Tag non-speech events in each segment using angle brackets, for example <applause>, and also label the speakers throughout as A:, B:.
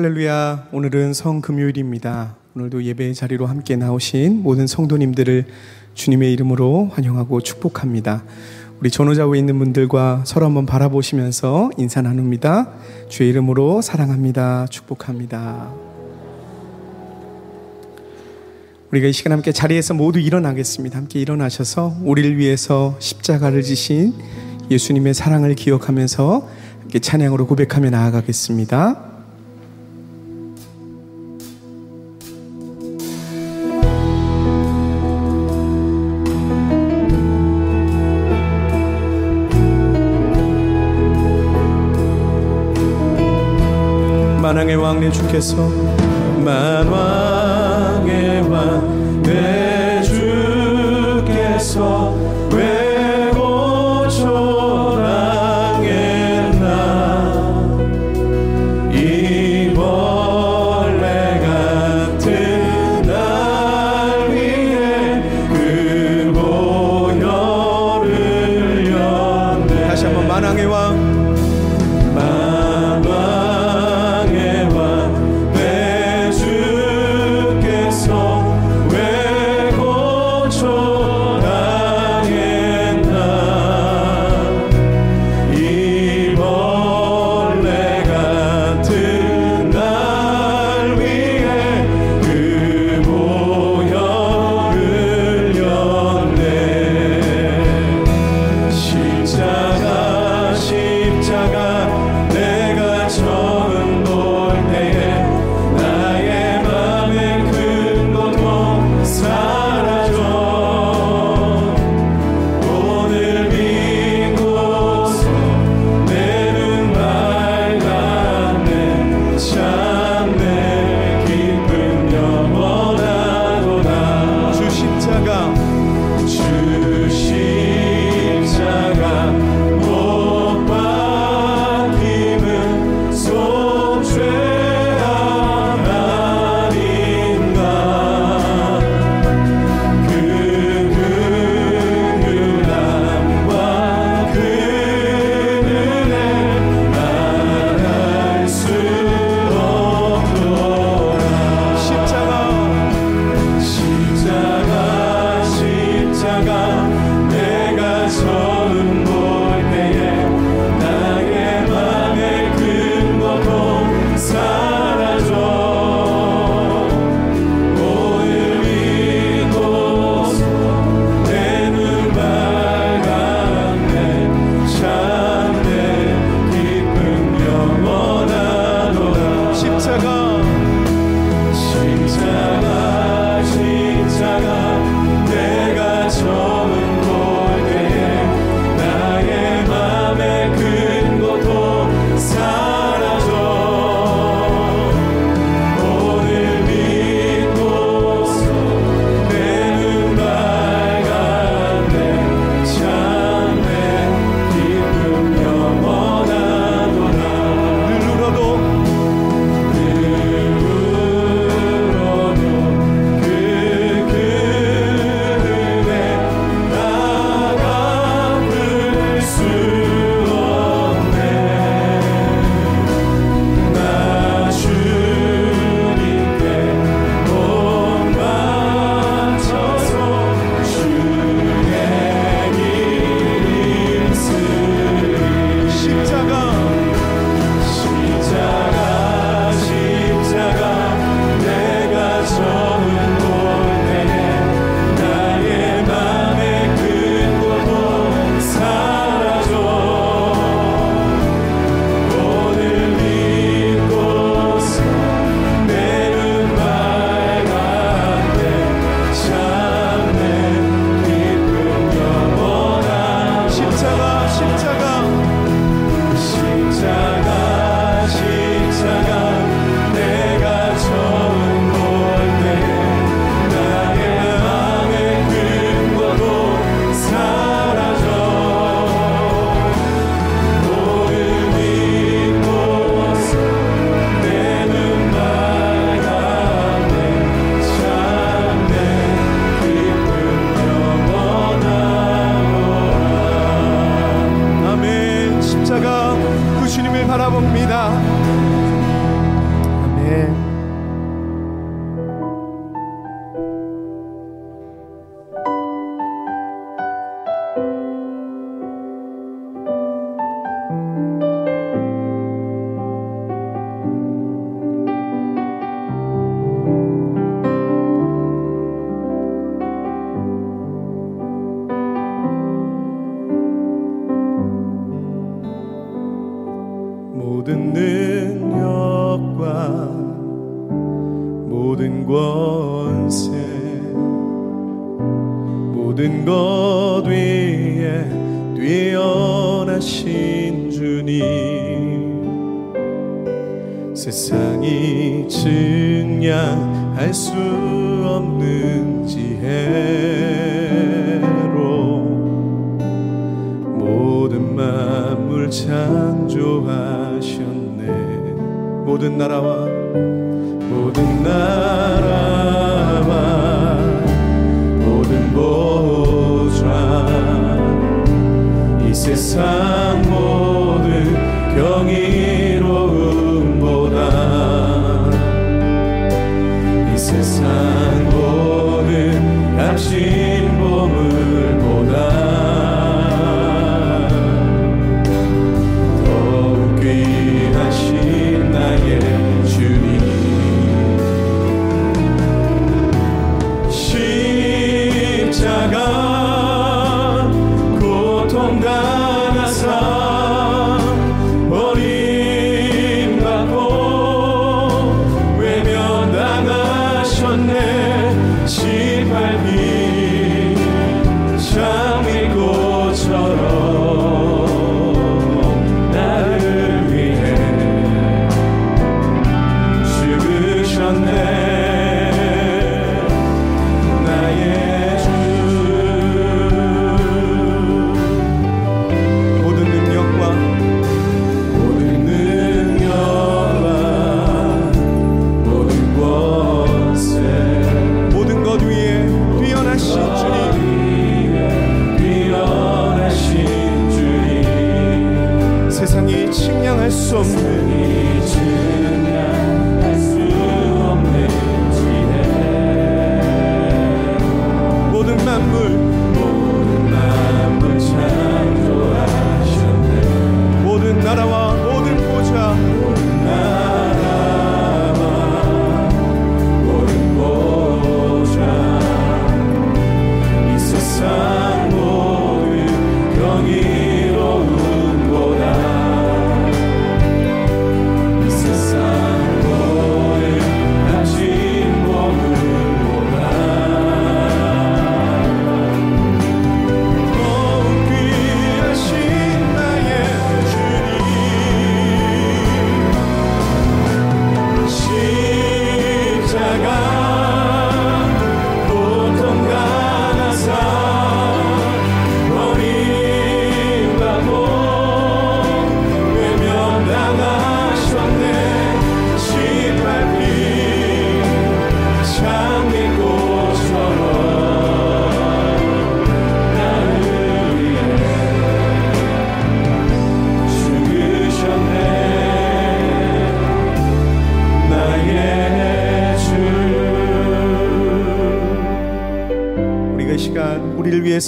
A: 할렐루야. 오늘은 성금요일입니다. 오늘도 예배의 자리로 함께 나오신 모든 성도님들을 주님의 이름으로 환영하고 축복합니다. 우리 전호자에 있는 분들과 서로 한번 바라보시면서 인사 나눕니다. 주의 이름으로 사랑합니다. 축복합니다. 우리가 이 시간 함께 자리에서 모두 일어나겠습니다. 함께 일어나셔서 우리를 위해서 십자가를 지신 예수님의 사랑을 기억하면서 함께 찬양으로 고백하며 나아가겠습니다. 내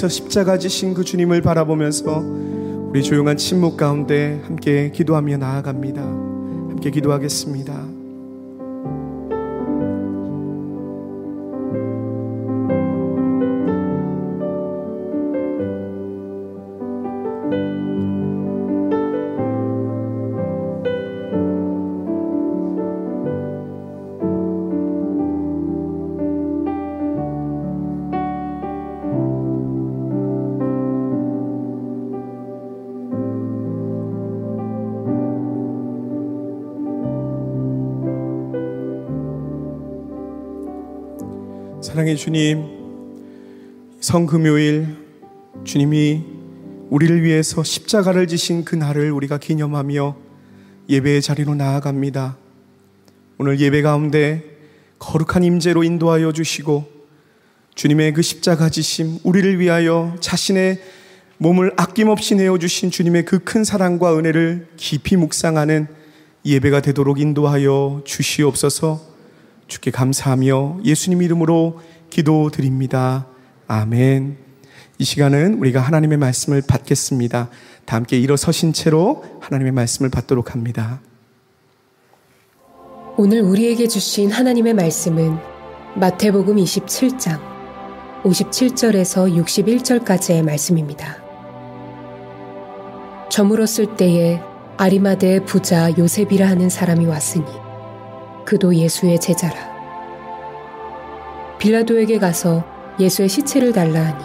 A: 위해서 십자가 지신 그 주님을 바라보면서 우리 조용한 침묵 가운데 함께 기도하며 나아갑니다. 함께 기도하겠습니다. 주님, 성금요일 주님이 우리를 위해서 십자가를 지신 그 날을 우리가 기념하며 예배의 자리로 나아갑니다. 오늘 예배 가운데 거룩한 임재로 인도하여 주시고 주님의 그 십자가 지심 우리를 위하여 자신의 몸을 아낌없이 내어 주신 주님의 그 큰 사랑과 은혜를 깊이 묵상하는 예배가 되도록 인도하여 주시옵소서. 주께 감사하며 예수님 이름으로 기도드립니다. 아멘. 이 시간은 우리가 하나님의 말씀을 받겠습니다. 다 함께 일어서신 채로 하나님의 말씀을 받도록 합니다.
B: 오늘 우리에게 주신 하나님의 말씀은 마태복음 27장 57절에서 61절까지의 말씀입니다. 저물었을 때에 아리마대의 부자 요셉이라 하는 사람이 왔으니 그도 예수의 제자라. 빌라도에게 가서 예수의 시체를 달라 하니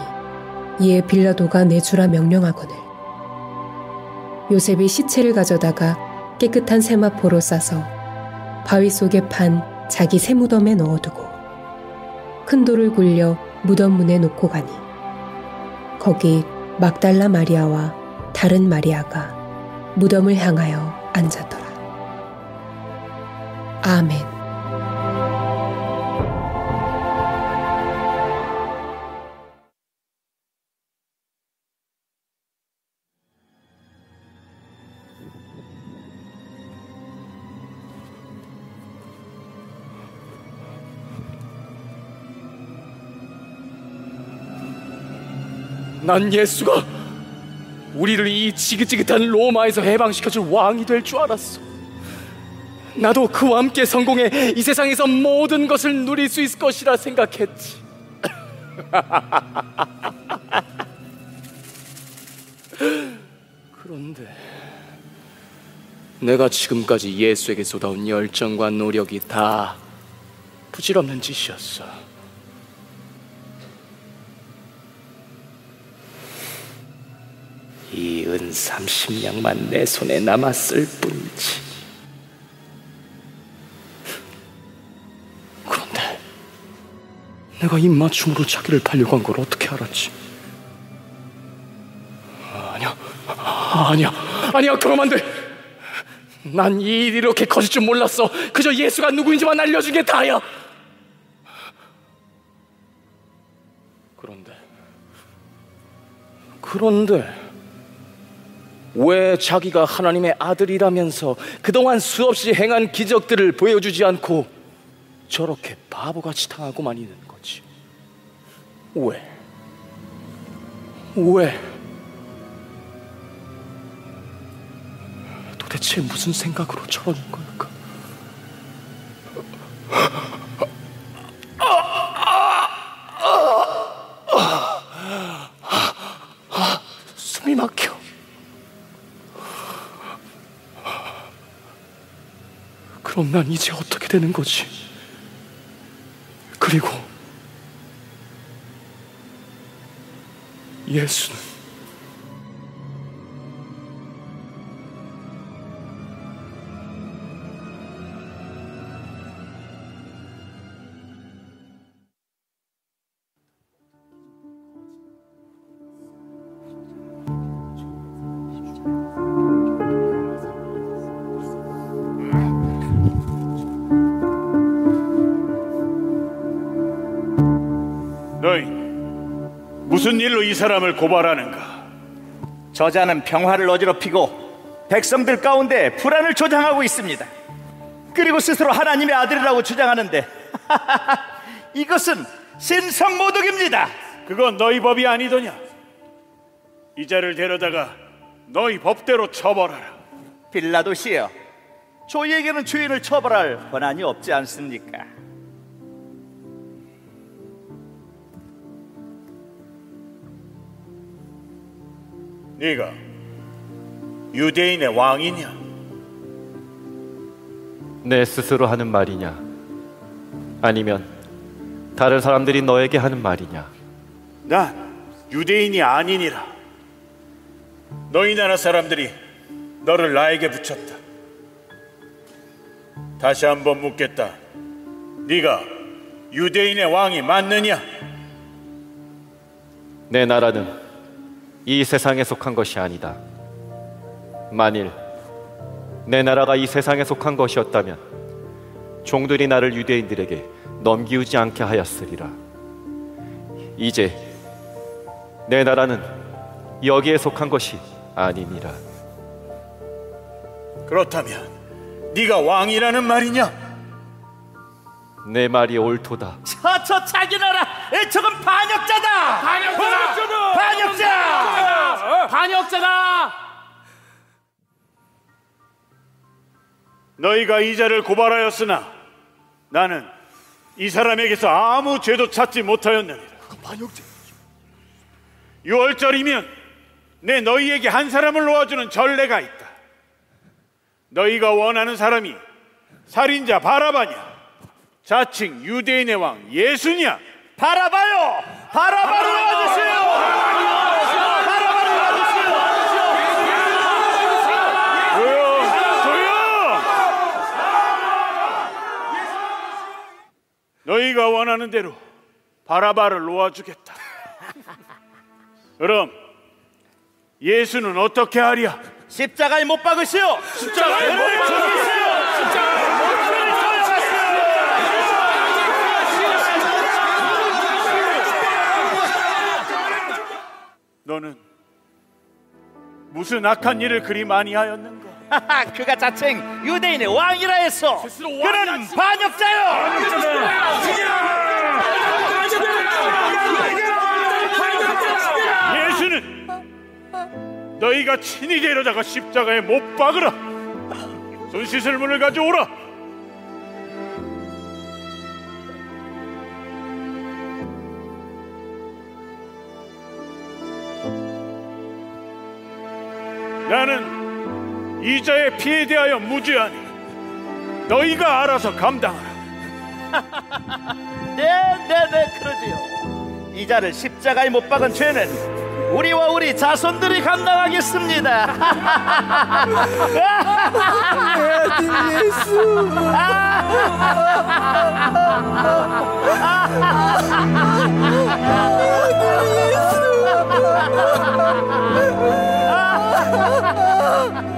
B: 이에 빌라도가 내주라 명령하거늘 요셉이 시체를 가져다가 깨끗한 세마포로 싸서 바위 속에 판 자기 새 무덤에 넣어두고 큰 돌을 굴려 무덤 문에 놓고 가니 거기 막달라 마리아와 다른 마리아가 무덤을 향하여 앉았더라. 아멘.
C: 난 예수가 우리를 이 지긋지긋한 로마에서 해방시켜줄 왕이 될 줄 알았어. 나도 그와 함께 성공해 이 세상에서 모든 것을 누릴 수 있을 것이라 생각했지. <laughs> 그런데 내가 지금까지 예수에게 쏟아온 열정과 노력이 다 부질없는 짓이었어. 이 은 30냥만 내 손에 남았을 뿐이지. 그런데 내가 입맞춤으로 자기를 팔려고 한 걸 어떻게 알았지? 아니야, 아니야, 아니야, 그러면 안 돼. 난 이 일이 이렇게 커질 줄 몰랐어. 그저 예수가 누구인지만 알려준 게 다야. 그런데, 그런데, 왜 자기가 하나님의 아들이라면서 그동안 수없이 행한 기적들을 보여주지 않고 저렇게 바보같이 당하고만 있는 거지? 왜? 왜? 도대체 무슨 생각으로 저러는 걸까? 숨이 막혀. 그럼 난 이제 어떻게 되는 거지? 그리고 예수는
D: 무슨 일로 이 사람을 고발하는가?
E: 저자는 평화를 어지럽히고 백성들 가운데 불안을 조장하고 있습니다. 그리고 스스로 하나님의 아들이라고 주장하는데 <laughs> 이것은 신성모독입니다.
D: 그건 너희 법이 아니더냐? 이 자를 데려다가 너희 법대로 처벌하라.
E: 빌라도시여, 저희에게는 주인을 처벌할 권한이 없지 않습니까?
D: 네가 유대인의 왕이냐?
F: 내 스스로 하는 말이냐? 아니면 다른 사람들이 너에게 하는 말이냐?
D: 난 유대인이 아니니라. 너희 나라 사람들이 너를 나에게 붙였다. 다시 한번 묻겠다. 네가 유대인의 왕이 맞느냐?
F: 내 나라는 이 세상에 속한 것이 아니다. 만일 내 나라가 이 세상에 속한 것이었다면 종들이 나를 유대인들에게 넘기우지 않게 하였으리라. 이제 내 나라는 여기에 속한 것이 아니니라.
D: 그렇다면 네가 왕이라는 말이냐?
F: 내 말이 옳도다.
E: 저, 저 자기 나라 애척은 반역자다! 반역자다! 반역자!
C: 반역자다!
D: 너희가 이 자를 고발하였으나 나는 이 사람에게서 아무 죄도 찾지 못하였느니라. 반역죄. 6월절이면 내 너희에게 한 사람을 놓아주는 전례가 있다. 너희가 원하는 사람이 살인자 바라바냐? 자칭 유대인의 왕 예수냐?
E: 바라봐요. 바라바를 와주세요.
D: 너희가 원하는 대로 바라바를 놓아주겠다. 그럼 예수는 어떻게 하랴?
E: 십자가에 못 박으시오. 십자가에 못 박으시오.
D: 너는 무슨 악한 일을 그리 많이 하였는가?
E: 하하, <laughs> 그가 자칭 유대인의 왕이라 해서 그는 반역자요.
D: 예수는 너희가 친히 데려다가 십자가에 못 박으라. 손 씻을 문을 가져오라. 나는 이자의 피에 대하여 무죄하니 너희가 알아서 감당하라.
E: 네, 네, 네, 그러지요. 이자를 십자가에 못 박은 죄는 우리와 우리 자손들이 감당하겠습니다.
G: 어이 Oh, <laughs> <laughs>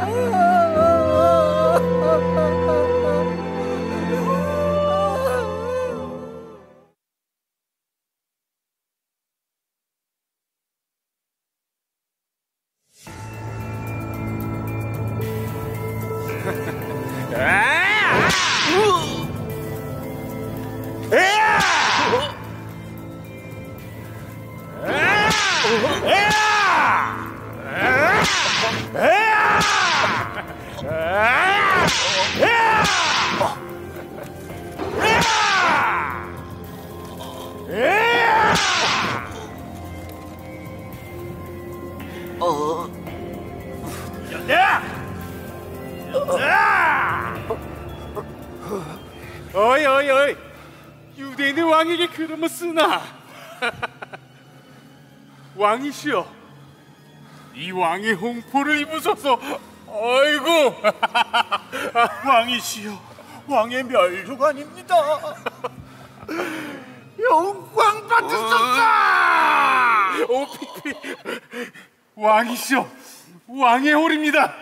G: 쓰나. <laughs> 왕이시여 이 왕의 홍포를 입으소서. 아이고 <laughs>
D: 왕이시여 왕의 멸류관입니다. <laughs> 영광 받으소서.
G: 오 피피. 왕이시여 왕의 홀입니다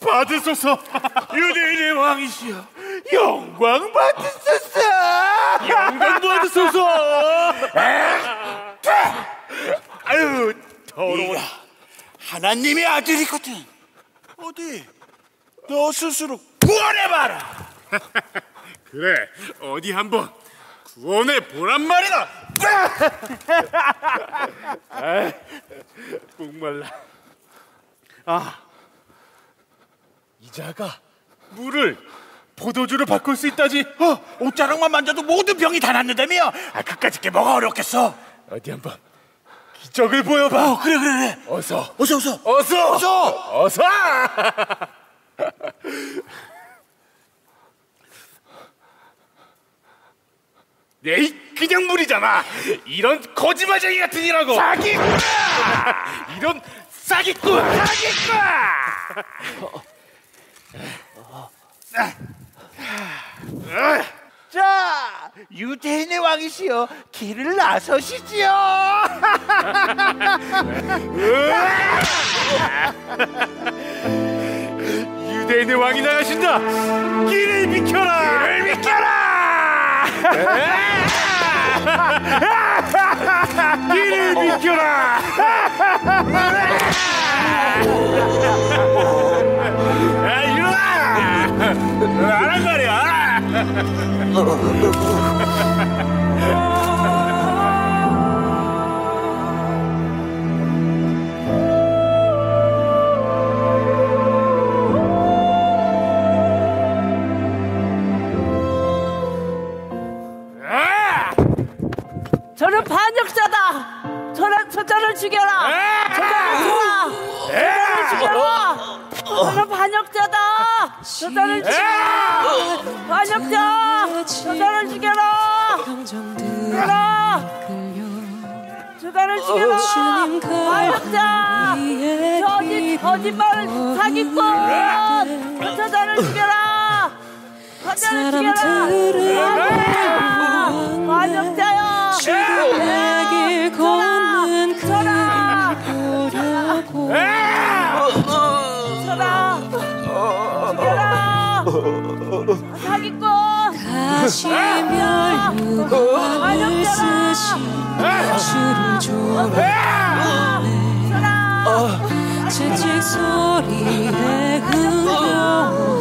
G: 받으소서
D: 유대인의 왕이시여 영광 받으소서.
G: 영광 받으소서
D: 아유 더러워.
H: 네가 하나님의 아들이거든. 어디 너 스스로 구원해봐라. <laughs>
G: 그래 어디 한번 구원해 보란 말이다 <laughs> 아, 목말라 아 이자가 물을 포도주로 바꿀 수 있다지
H: 어, 옷자락만 만져도 모든 병이 다 낫는다며. 아, 그까짓 게 뭐가 어렵겠어?
G: 어디 한번 기적을 보여봐
H: 어, 그래, 그래, 그래.
G: 어서
H: 어서, 어서.
G: 어서
H: 어서.
G: 어서 <laughs> 네 그냥 물이잖아 이런 거짓말쟁이 같은 이라고 사기꾼 <laughs> 이런 사기꾼 사기꾼 <laughs>
H: 자, 유대인의 왕이시여, 길을 나서시지요. <laughs>
G: 유대인의 왕이 나가신다. 길을 비켜라. 길을 비켜라. <laughs> 길을 비켜라 <laughs> 일어나 안한 말이야
I: 저는 반역자다. 저는 저자를 죽여라. 저자를 죽여라. 저자를 죽여라. 저는 반역자다. 저자를 죽여라. 반역자. 저자를 죽여라. 죽여라! 저자를 죽여라! 반역자! 거짓 거짓말 사기꾼! 저자를 죽여라! 저자를 죽여라!
J: 걷는 그를 보려고.
I: 쳐라 사기꾼
J: 가시멸 유감을 쓰신 주를 조롱하네 채찍 소리에 흥겨워하면서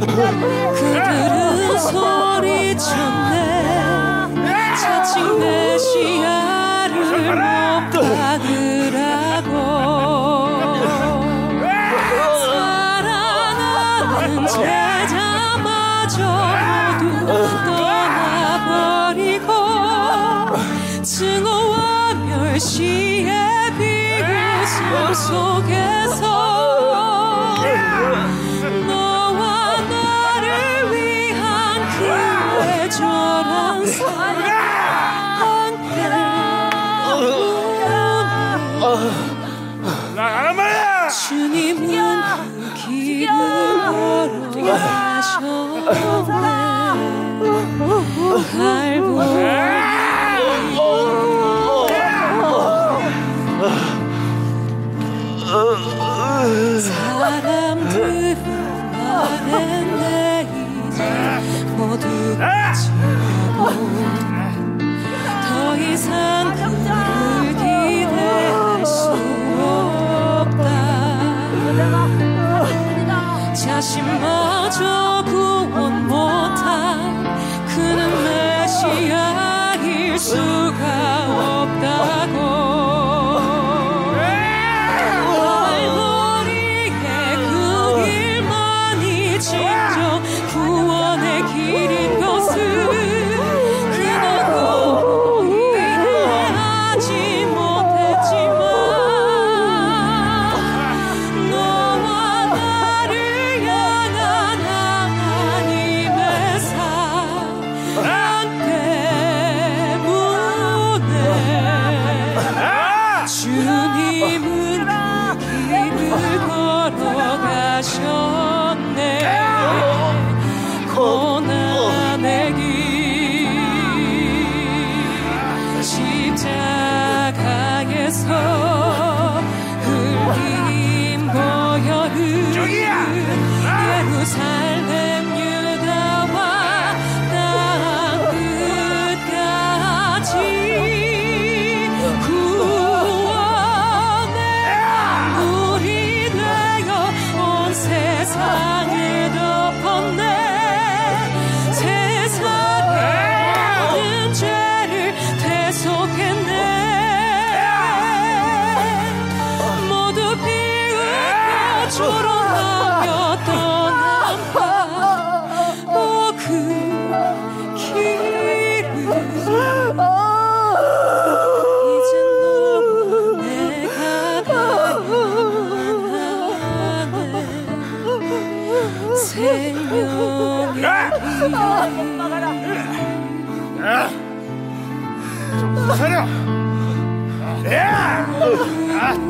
J: 그들은 소리쳤네 자칭 메시아를 못 박으 증오와 멸시의 비웃음 속에서 너와 나를 위한 그 애절한 사랑
D: 나가란 말이야!
J: 주님은 그 길을 걸어가셨네 사람들은 말했네 이제 모두 끝이라고 더 이상 그를 기대할 수 없다. 자신마저 구원 못한 그는 메시아일 수가 예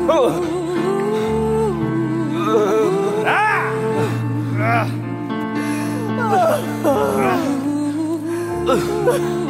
K: Ah! ah. ah. ah.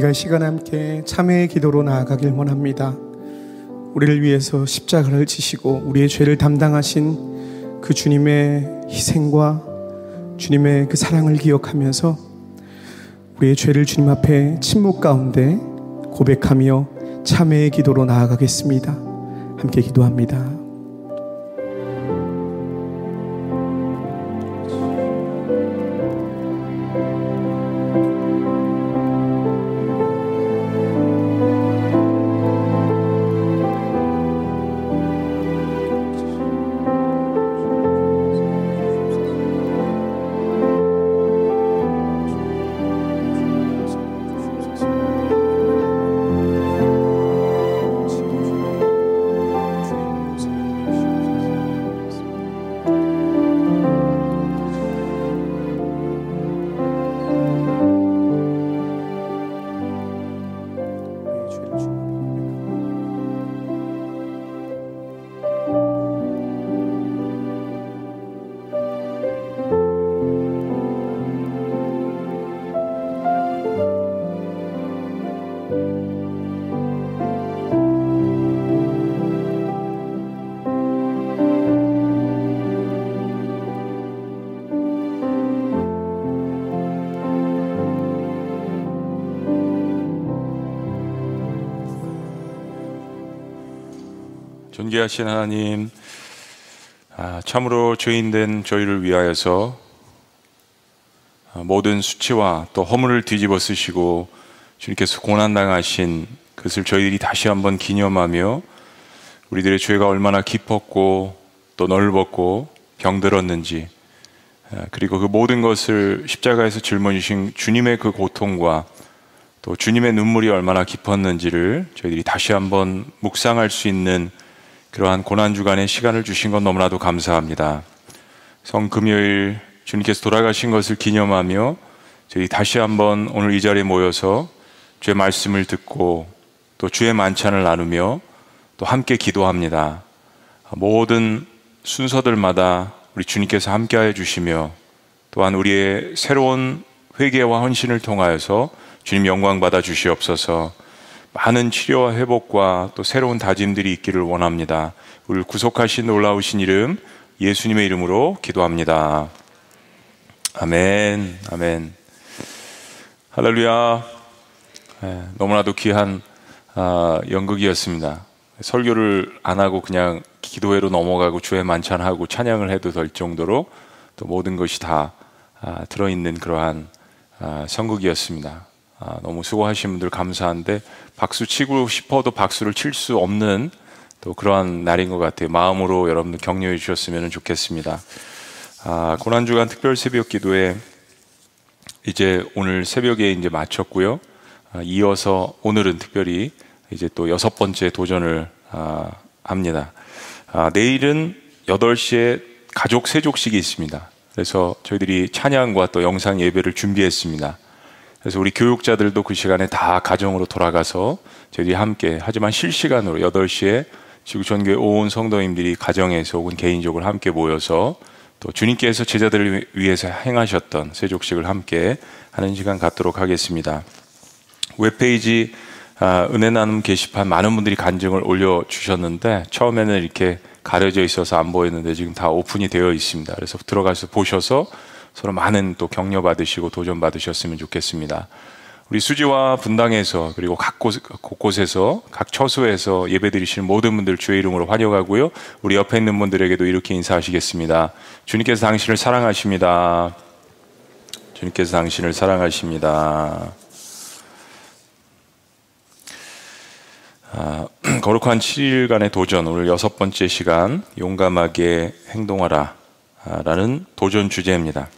A: 우리가 이 시간 함께 참회의 기도로 나아가길 원합니다. 우리를 위해서 십자가를 지시고 우리의 죄를 담당하신 그 주님의 희생과 주님의 그 사랑을 기억하면서 우리의 죄를 주님 앞에 침묵 가운데 고백하며 참회의 기도로 나아가겠습니다. 함께 기도합니다.
L: 존귀하신 하나님, 아, 참으로 죄인된 저희를 위하여서 아, 모든 수치와 또 허물을 뒤집어 쓰시고 주님께서 고난당하신 그것을 저희들이 다시 한번 기념하며 우리들의 죄가 얼마나 깊었고 또 넓었고 병들었는지 아, 그리고 그 모든 것을 십자가에서 짊어지신 주님의 그 고통과 또 주님의 눈물이 얼마나 깊었는지를 저희들이 다시 한번 묵상할 수 있는 그러한 고난주간의 시간을 주신 건 너무나도 감사합니다. 성금요일 주님께서 돌아가신 것을 기념하며 저희 다시 한번 오늘 이 자리에 모여서 주의 말씀을 듣고 또 주의 만찬을 나누며 또 함께 기도합니다. 모든 순서들마다 우리 주님께서 함께하여 주시며 또한 우리의 새로운 회개와 헌신을 통하여서 주님 영광 받아 주시옵소서. 많은 치료와 회복과 또 새로운 다짐들이 있기를 원합니다. 우리를 구속하신 놀라우신 이름 예수님의 이름으로 기도합니다. 아멘, 아멘. 할렐루야. 네, 너무나도 귀한 아, 연극이었습니다. 설교를 안 하고 그냥 기도회로 넘어가고 주의 만찬하고 찬양을 해도 될 정도로 또 모든 것이 다 아, 들어있는 그러한 아, 선극이었습니다. 아, 너무 수고하신 분들 감사한데 박수 치고 싶어도 박수를 칠 수 없는 또 그러한 날인 것 같아요. 마음으로 여러분들 격려해 주셨으면 좋겠습니다. 아, 고난주간 특별 새벽 기도에 이제 오늘 새벽에 이제 마쳤고요. 아, 이어서 오늘은 특별히 이제 또 여섯 번째 도전을 아, 합니다. 아, 내일은 8시에 가족 세족식이 있습니다. 그래서 저희들이 찬양과 또 영상 예배를 준비했습니다. 그래서 우리 교육자들도 그 시간에 다 가정으로 돌아가서 저희들이 함께 하지만 실시간으로 8시에 지구전교회 온 성도님들이 가정에서 혹은 개인적으로 함께 모여서 또 주님께서 제자들을 위해서 행하셨던 세족식을 함께 하는 시간 갖도록 하겠습니다. 웹페이지 아, 은혜 나눔 게시판 많은 분들이 간증을 올려주셨는데 처음에는 이렇게 가려져 있어서 안 보였는데 지금 다 오픈이 되어 있습니다. 그래서 들어가서 보셔서 서로 많은 또 격려 받으시고 도전 받으셨으면 좋겠습니다. 우리 수지와 분당에서 그리고 각 곳, 곳곳에서 각 처소에서 예배드리시는 모든 분들 주의 이름으로 환영하고요. 우리 옆에 있는 분들에게도 이렇게 인사하시겠습니다. 주님께서 당신을 사랑하십니다. 주님께서 당신을 사랑하십니다. 아, <clears throat> 거룩한 7일간의 도전 오늘 여섯 번째 시간 용감하게 행동하라 라는 도전 주제입니다.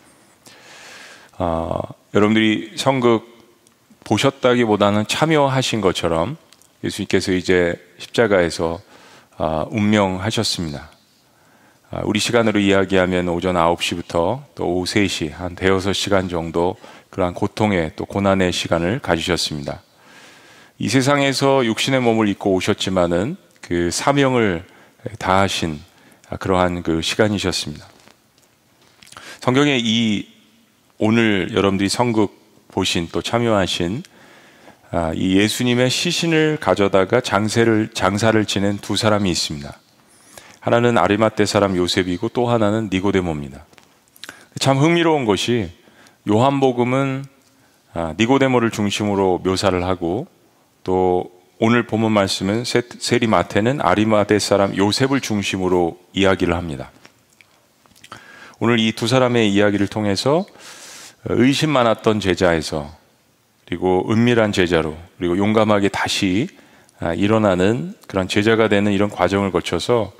L: 어, 여러분들이 성극 보셨다기보다는 참여하신 것처럼 예수님께서 이제 십자가에서 어, 운명하셨습니다. 어, 우리 시간으로 이야기하면 오전 9시부터 또 오후 3시 한 대여섯 시간 정도 그러한 고통의 또 고난의 시간을 가지셨습니다. 이 세상에서 육신의 몸을 입고 오셨지만은 그 사명을 다하신 그러한 그 시간이셨습니다. 성경에 이 오늘 여러분들이 성극 보신 또 참여하신 아, 이 예수님의 시신을 가져다가 장세를 장사를 지낸 두 사람이 있습니다. 하나는 아리마떼 사람 요셉이고 또 하나는 니고데모입니다. 참 흥미로운 것이 요한복음은 아, 니고데모를 중심으로 묘사를 하고 또 오늘 본문 말씀은 세- 세리마테는 아리마떼 사람 요셉을 중심으로 이야기를 합니다. 오늘 이 두 사람의 이야기를 통해서 의심 많았던 제자에서 그리고 은밀한 제자로 그리고 용감하게 다시 아, 일어나는 그런 제자가 되는 이런 과정을 거쳐서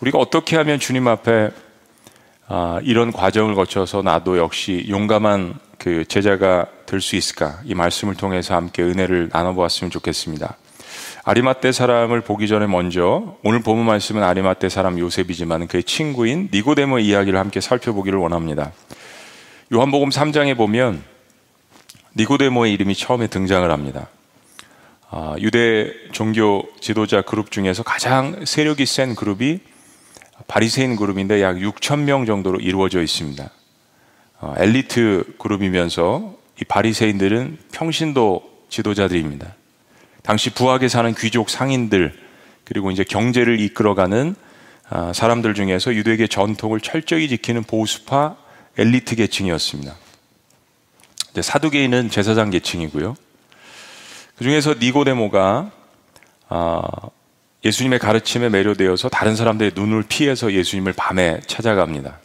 L: 우리가 어떻게 하면 주님 앞에 아, 이런 과정을 거쳐서 나도 역시 용감한 그 제자가 될 수 있을까? 이 말씀을 통해서 함께 은혜를 나눠보았으면 좋겠습니다. 아리마떼 사람을 보기 전에 먼저 오늘 본문 말씀은 아리마떼 사람 요셉이지만 그의 친구인 니고데모 이야기를 함께 살펴보기를 원합니다. 요한복음 3장에 보면 니고데모의 이름이 처음에 등장을 합니다. 아, 유대 종교 지도자 그룹 중에서 가장 세력이 센 그룹이 바리새인 그룹인데 약 6천 명 정도로 이루어져 있습니다. 어, 엘리트 그룹이면서 이 바리새인들은 평신도 지도자들입니다. 당시 부하게 사는 귀족 상인들 그리고 이제 경제를 이끌어가는 아, 사람들 중에서 유대계 전통을 철저히 지키는 보수파 엘리트 계층이었습니다. 사두개인은 제사장 계층이고요. 그 중에서 니고데모가 아, 예수님의 가르침에 매료되어서 다른 사람들의 눈을 피해서 예수님을 밤에 찾아갑니다.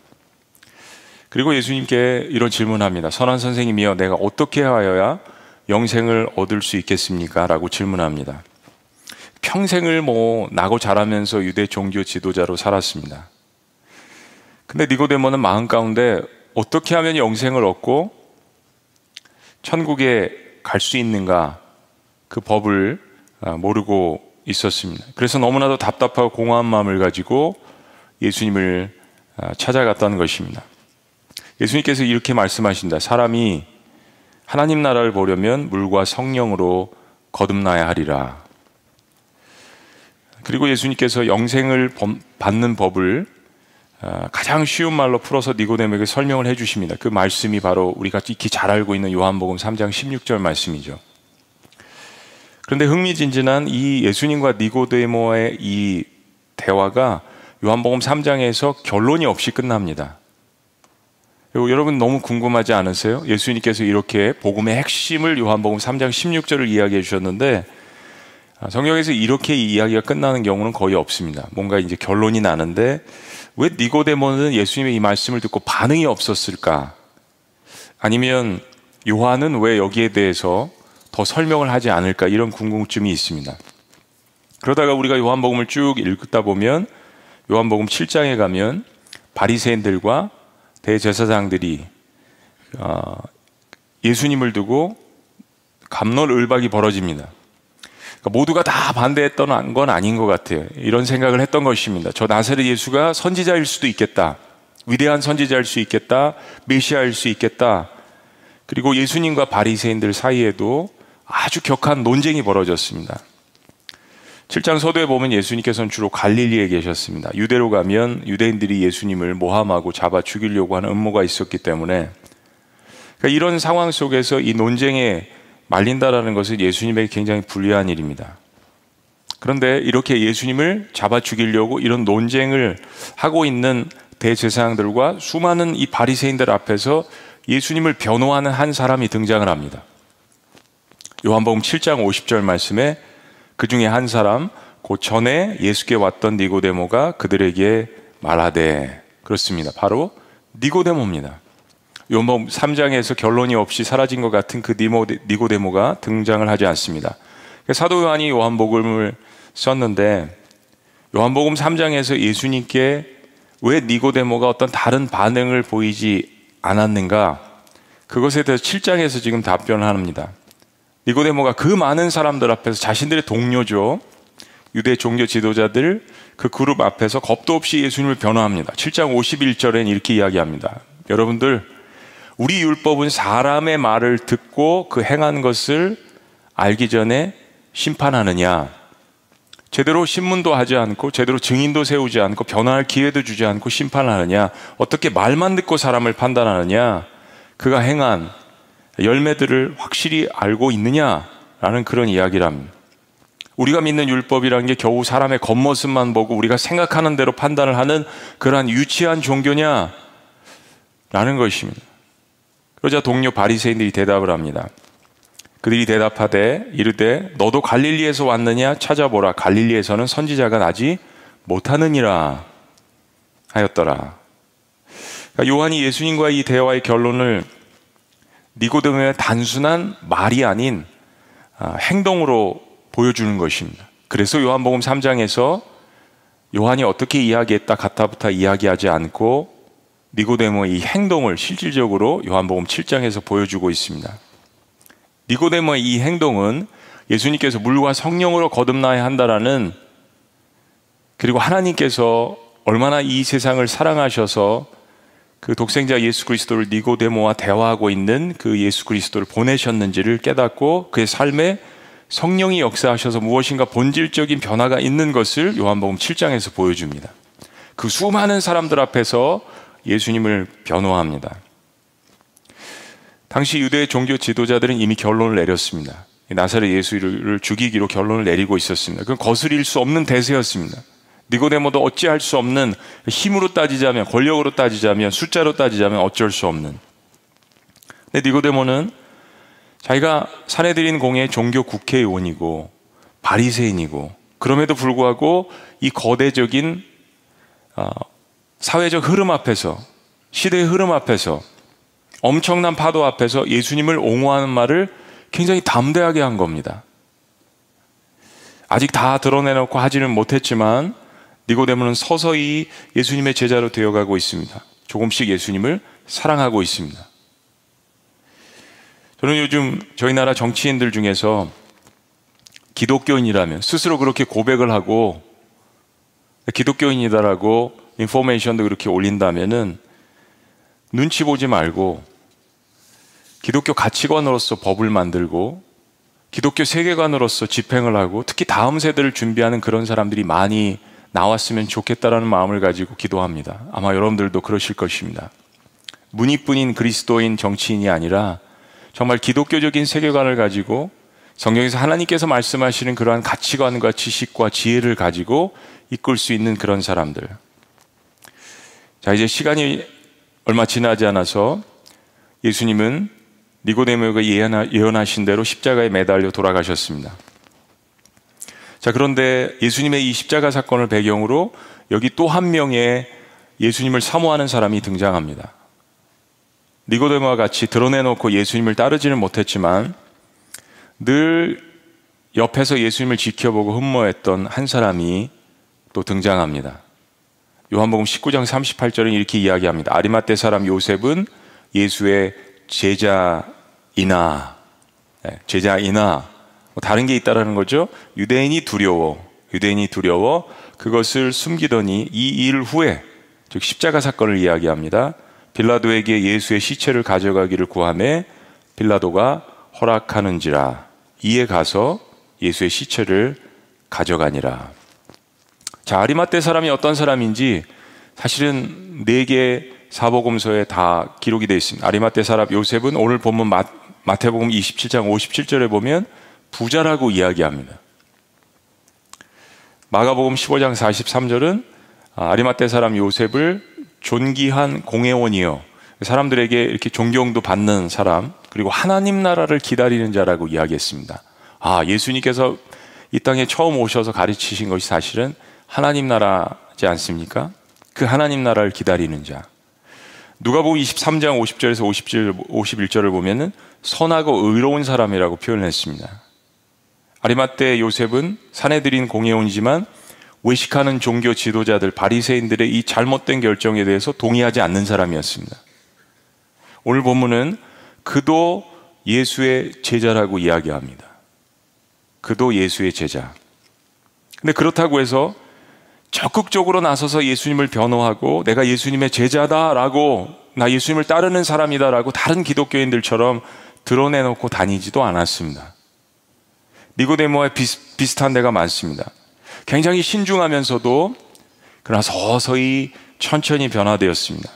L: 그리고 예수님께 이런 질문합니다. 선한 선생님이여, 내가 어떻게 하여야 영생을 얻을 수 있겠습니까? 라고 질문합니다. 평생을 뭐 나고 자라면서 유대 종교 지도자로 살았습니다. 근데 니고데모는 마음 가운데 어떻게 하면 영생을 얻고 천국에 갈 수 있는가 그 법을 아, 모르고 있었습니다. 그래서 너무나도 답답하고 공허한 마음을 가지고 예수님을 아, 찾아갔다는 것입니다. 예수님께서 이렇게 말씀하신다. 사람이 하나님 나라를 보려면 물과 성령으로 거듭나야 하리라. 그리고 예수님께서 영생을 범- 받는 법을 아, 가장 쉬운 말로 풀어서 니고데모에게 설명을 해 주십니다. 그 말씀이 바로 우리가 익히 잘 알고 있는 요한복음 3장 16절 말씀이죠. 그런데 흥미진진한 이 예수님과 니고데모의 이 대화가 요한복음 3장에서 결론이 없이 끝납니다. 그리고 여러분 너무 궁금하지 않으세요? 예수님께서 이렇게 복음의 핵심을 요한복음 3장 16절을 이야기해 주셨는데 아, 성경에서 이렇게 이 이야기가 끝나는 경우는 거의 없습니다. 뭔가 이제 결론이 나는데 왜 니고데모는 예수님의 이 말씀을 듣고 반응이 없었을까? 아니면 요한은 왜 여기에 대해서 더 설명을 하지 않을까? 이런 궁금증이 있습니다. 그러다가 우리가 요한복음을 쭉 읽다 보면 요한복음 7장에 가면 바리새인들과 대제사장들이 어, 예수님을 두고 감론 을박이 벌어집니다. 그러니까 모두가 다 반대했던 건 아닌 것 같아요. 이런 생각을 했던 것입니다. 저 나사렛 예수가 선지자일 수도 있겠다. 위대한 선지자일 수 있겠다. 메시아일 수 있겠다. 그리고 예수님과 바리새인들 사이에도 아주 격한 논쟁이 벌어졌습니다. 7장 서두에 보면 예수님께서는 주로 갈릴리에 계셨습니다. 유대로 가면 유대인들이 예수님을 모함하고 잡아 죽이려고 하는 음모가 있었기 때문에 그러니까 이런 상황 속에서 이 논쟁에 말린다라는 것은 예수님에게 굉장히 불리한 일입니다. 그런데 이렇게 예수님을 잡아 죽이려고 이런 논쟁을 하고 있는 대제사장들과 수많은 이 바리새인들 앞에서 예수님을 변호하는 한 사람이 등장을 합니다. 요한복음 7장 50절 말씀에 그 중에 한 사람 그 전에 예수께 왔던 니고데모가 그들에게 말하되 그렇습니다. 바로 니고데모입니다. 요한복음 3장에서 결론이 없이 사라진 것 같은 그 니모, 니고데모 가 등장을 하지 않습니다. 사도 요한이 요한복음을 썼는데 요한복음 3장에서 예수님께 왜 니고데모가 어떤 다른 반응을 보이지 않았는가? 그것에 대해서 7장에서 지금 답변을 합니다. 니고데모가 그 많은 사람들 앞에서 자신들의 동료죠. 유대 종교 지도자들 그 그룹 앞에서 겁도 없이 예수님을 변호합니다. 7장 51절엔 이렇게 이야기합니다. 여러분들, 우리 율법은 사람의 말을 듣고 그 행한 것을 알기 전에 심판하느냐? 제대로 신문도 하지 않고 제대로 증인도 세우지 않고 변화할 기회도 주지 않고 심판하느냐? 어떻게 말만 듣고 사람을 판단하느냐? 그가 행한 열매들을 확실히 알고 있느냐? 라는 그런 이야기랍니다. 우리가 믿는 율법이라는 게 겨우 사람의 겉모습만 보고 우리가 생각하는 대로 판단을 하는 그러한 유치한 종교냐? 라는 것입니다. 그러자 동료 바리새인들이 대답을 합니다. 그들이 대답하되 이르되 너도 갈릴리에서 왔느냐 찾아보라 갈릴리에서는 선지자가 나지 못하느니라 하였더라. 그러니까 요한이 예수님과의 이 대화의 결론을 니고데모의 단순한 말이 아닌 아, 행동으로 보여주는 것입니다. 그래서 요한복음 3장에서 요한이 어떻게 이야기했다 가타부터 이야기하지 않고 니고데모의 이 행동을 실질적으로 요한복음 7장에서 보여주고 있습니다. 니고데모의 이 행동은 예수님께서 물과 성령으로 거듭나야 한다라는 그리고 하나님께서 얼마나 이 세상을 사랑하셔서 그 독생자 예수 그리스도를 니고데모와 대화하고 있는 그 예수 그리스도를 보내셨는지를 깨닫고 그의 삶에 성령이 역사하셔서 무엇인가 본질적인 변화가 있는 것을 요한복음 7장에서 보여줍니다. 그 수많은 사람들 앞에서 예수님을 변호합니다. 당시 유대 종교 지도자들은 이미 결론을 내렸습니다. 나사렛 예수를 죽이기로 결론을 내리고 있었습니다. 그건 거스릴 수 없는 대세였습니다. 니고데모도 어찌할 수 없는 힘으로 따지자면 권력으로 따지자면 숫자로 따지자면 어쩔 수 없는. 근데 니고데모는 자기가 사내들인 공의 종교 국회의원이고 바리새인이고 그럼에도 불구하고 이 거대적인 어, 사회적 흐름 앞에서 시대의 흐름 앞에서 엄청난 파도 앞에서 예수님을 옹호하는 말을 굉장히 담대하게 한 겁니다. 아직 다 드러내놓고 하지는 못했지만 니고데모는 서서히 예수님의 제자로 되어가고 있습니다. 조금씩 예수님을 사랑하고 있습니다. 저는 요즘 저희 나라 정치인들 중에서 기독교인이라면 스스로 그렇게 고백을 하고 기독교인이다라고 인포메이션도 그렇게 올린다면은 눈치 보지 말고 기독교 가치관으로서 법을 만들고 기독교 세계관으로서 집행을 하고 특히 다음 세대를 준비하는 그런 사람들이 많이 나왔으면 좋겠다라는 마음을 가지고 기도합니다. 아마 여러분들도 그러실 것입니다. 문이뿐인 그리스도인 정치인이 아니라 정말 기독교적인 세계관을 가지고 성경에서 하나님께서 말씀하시는 그러한 가치관과 지식과 지혜를 가지고 이끌 수 있는 그런 사람들. 자, 이제 시간이 얼마 지나지 않아서 예수님은 니고데모가 예언하신 대로 십자가에 매달려 돌아가셨습니다. 자, 그런데 예수님의 이 십자가 사건을 배경으로 여기 또 한 명의 예수님을 사모하는 사람이 등장합니다. 니고데모와 같이 드러내놓고 예수님을 따르지는 못했지만 늘 옆에서 예수님을 지켜보고 흠모했던 한 사람이 또 등장합니다. 요한복음 19장 38절은 이렇게 이야기합니다. 아리마떼 사람 요셉은 예수의 제자이나 네, 제자이나 뭐 다른 게 있다라는 거죠. 유대인이 두려워 유대인이 두려워 그것을 숨기더니 이 일 후에 즉 십자가 사건을 이야기합니다. 빌라도에게 예수의 시체를 가져가기를 구함에 빌라도가 허락하는지라 이에 가서 예수의 시체를 가져가니라. 자, 아리마떼 사람이 어떤 사람인지 사실은 네 개 사복음서에 다 기록이 되어 있습니다. 아리마떼 사람 요셉은 오늘 본문 마, 마태복음 27장 57절에 보면 부자라고 이야기합니다. 마가복음 15장 43절은 아리마떼 사람 요셉을 존귀한 공회원이요. 사람들에게 이렇게 존경도 받는 사람, 그리고 하나님 나라를 기다리는 자라고 이야기했습니다. 아, 예수님께서 이 땅에 처음 오셔서 가르치신 것이 사실은 하나님 나라지 않습니까? 그 하나님 나라를 기다리는 자. 누가 보면 23장 50절에서 57, 51절을 보면은 선하고 의로운 사람이라고 표현했습니다. 아리마떼 요셉은 사내들인 공회원이지만 외식하는 종교 지도자들 바리새인들의 이 잘못된 결정에 대해서 동의하지 않는 사람이었습니다. 오늘 본문은 그도 예수의 제자라고 이야기합니다. 그도 예수의 제자. 근데 그렇다고 해서 적극적으로 나서서 예수님을 변호하고 내가 예수님의 제자다라고 나 예수님을 따르는 사람이다라고 다른 기독교인들처럼 드러내놓고 다니지도 않았습니다. 니고데모와 비슷, 비슷한 데가 많습니다. 굉장히 신중하면서도 그러나 서서히 천천히 변화되었습니다.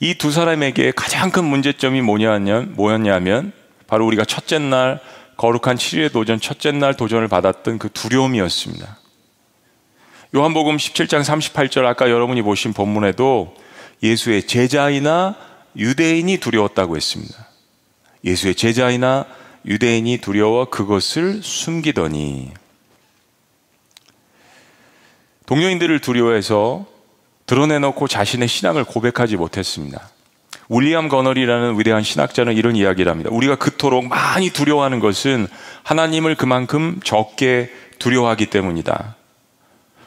L: 이 두 사람에게 가장 큰 문제점이 뭐냐면, 뭐였냐면 바로 우리가 첫째 날 거룩한 7일의 도전 첫째 날 도전을 받았던 그 두려움이었습니다. 요한복음 17장 38절 아까 여러분이 보신 본문에도 예수의 제자이나 유대인이 두려웠다고 했습니다. 예수의 제자이나 유대인이 두려워 그것을 숨기더니 동료인들을 두려워해서 드러내놓고 자신의 신앙을 고백하지 못했습니다. 윌리엄 거널이라는 위대한 신학자는 이런 이야기를 합니다. 우리가 그토록 많이 두려워하는 것은 하나님을 그만큼 적게 두려워하기 때문이다.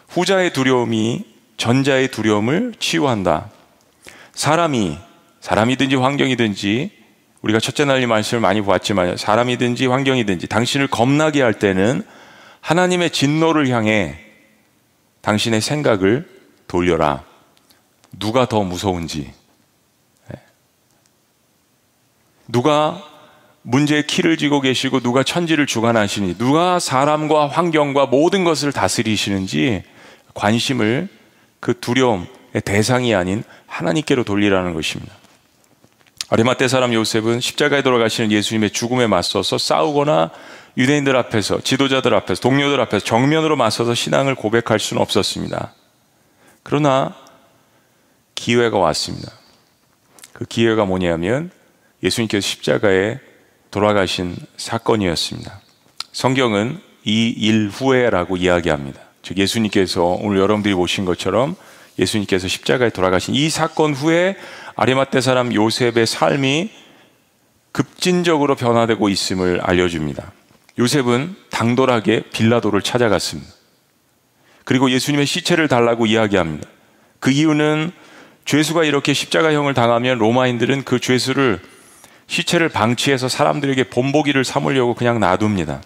L: 후자의 두려움이 전자의 두려움을 치유한다. 사람이, 사람이든지 환경이든지 우리가 첫째 날이 말씀을 많이 보았지만 사람이든지 환경이든지 당신을 겁나게 할 때는 하나님의 진노를 향해 당신의 생각을 돌려라. 누가 더 무서운지. 예. 누가 문제의 키를 쥐고 계시고 누가 천지를 주관하시니 누가 사람과 환경과 모든 것을 다스리시는지 관심을 그 두려움의 대상이 아닌 하나님께로 돌리라는 것입니다. 아리마떼 사람 요셉은 십자가에 돌아가시는 예수님의 죽음에 맞서서 싸우거나 유대인들 앞에서 지도자들 앞에서 동료들 앞에서 정면으로 맞서서 신앙을 고백할 수는 없었습니다. 그러나 기회가 왔습니다. 그 기회가 뭐냐면 예수님께서 십자가에 돌아가신 사건이었습니다. 성경은 이 일 후에라고 이야기합니다. 즉 예수님께서 오늘 여러분들이 보신 것처럼 예수님께서 십자가에 돌아가신 이 사건 후에 아리마떼 사람 요셉의 삶이 급진적으로 변화되고 있음을 알려줍니다. 요셉은 당돌하게 빌라도를 찾아갔습니다. 그리고 예수님의 시체를 달라고 이야기합니다. 그 이유는 죄수가 이렇게 십자가형을 당하면 로마인들은 그 죄수를 시체를 방치해서 사람들에게 본보기를 삼으려고 그냥 놔둡니다.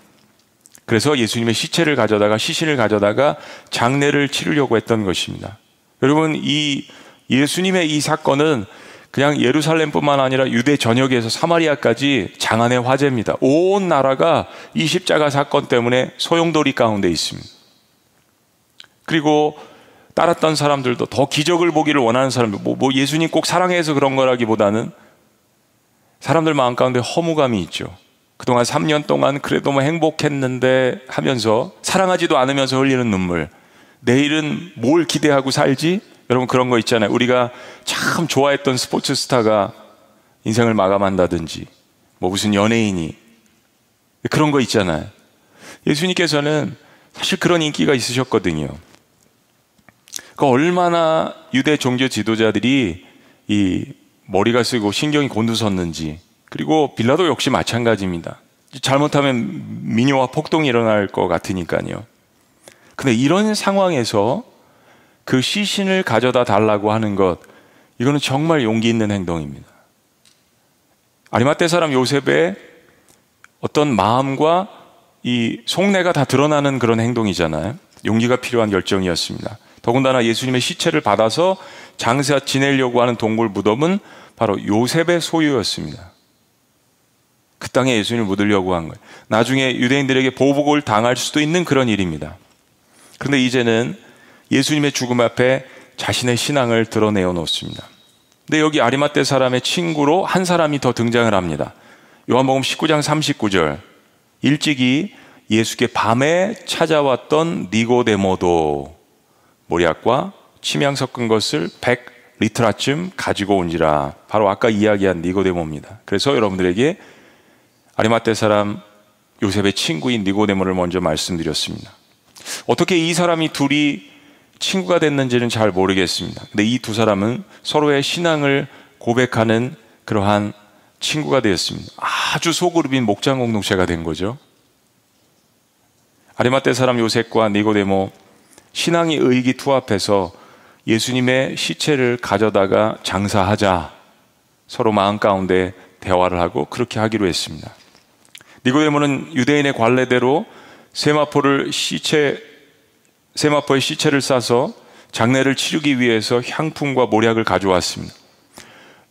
L: 그래서 예수님의 시체를 가져다가 시신을 가져다가 장례를 치르려고 했던 것입니다. 여러분 이 예수님의 이 사건은 그냥 예루살렘뿐만 아니라 유대 전역에서 사마리아까지 장안의 화제입니다. 온 나라가 이 십자가 사건 때문에 소용돌이 가운데 있습니다. 그리고 따랐던 사람들도 더 기적을 보기를 원하는 사람들, 뭐, 뭐 예수님 꼭 사랑해서 그런 거라기보다는 사람들 마음 가운데 허무감이 있죠. 그동안 3년 동안 그래도 뭐 행복했는데 하면서 사랑하지도 않으면서 흘리는 눈물. 내일은 뭘 기대하고 살지? 여러분 그런 거 있잖아요. 우리가 참 좋아했던 스포츠 스타가 인생을 마감한다든지, 뭐 무슨 연예인이 그런 거 있잖아요. 예수님께서는 사실 그런 인기가 있으셨거든요. 그 얼마나 유대 종교 지도자들이 이 머리가 쓰고 신경이 곤두섰는지 그리고 빌라도 역시 마찬가지입니다. 잘못하면 민요와 폭동이 일어날 것 같으니까요. 근데 이런 상황에서 그 시신을 가져다 달라고 하는 것, 이거는 정말 용기 있는 행동입니다. 아리마떼 사람 요셉의 어떤 마음과 이 속내가 다 드러나는 그런 행동이잖아요. 용기가 필요한 결정이었습니다. 더군다나 예수님의 시체를 받아서 장사 지내려고 하는 동굴 무덤은 바로 요셉의 소유였습니다. 그 땅에 예수님을 묻으려고 한 거예요. 나중에 유대인들에게 보복을 당할 수도 있는 그런 일입니다. 그런데 이제는 예수님의 죽음 앞에 자신의 신앙을 드러내어 놓습니다. 근데 여기 아리마떼 사람의 친구로 한 사람이 더 등장을 합니다. 요한복음 19장 39절. 일찍이 예수께 밤에 찾아왔던 니고데모도 모략과 침향 섞은 것을 100 리트라쯤 가지고 온지라. 바로 아까 이야기한 니고데모입니다. 그래서 여러분들에게 아리마떼 사람 요셉의 친구인 니고데모를 먼저 말씀드렸습니다. 어떻게 이 사람이 둘이 친구가 됐는지는 잘 모르겠습니다. 근데 이 두 사람은 서로의 신앙을 고백하는 그러한 친구가 되었습니다. 아주 소그룹인 목장 공동체가 된 거죠. 아리마떼 사람 요셉과 니고데모 신앙이 의기투합해서 예수님의 시체를 가져다가 장사하자 서로 마음 가운데 대화를 하고 그렇게 하기로 했습니다. 니고데모는 유대인의 관례대로 세마포를 시체 세마포의 시체를 싸서 장례를 치르기 위해서 향품과 모략을 가져왔습니다.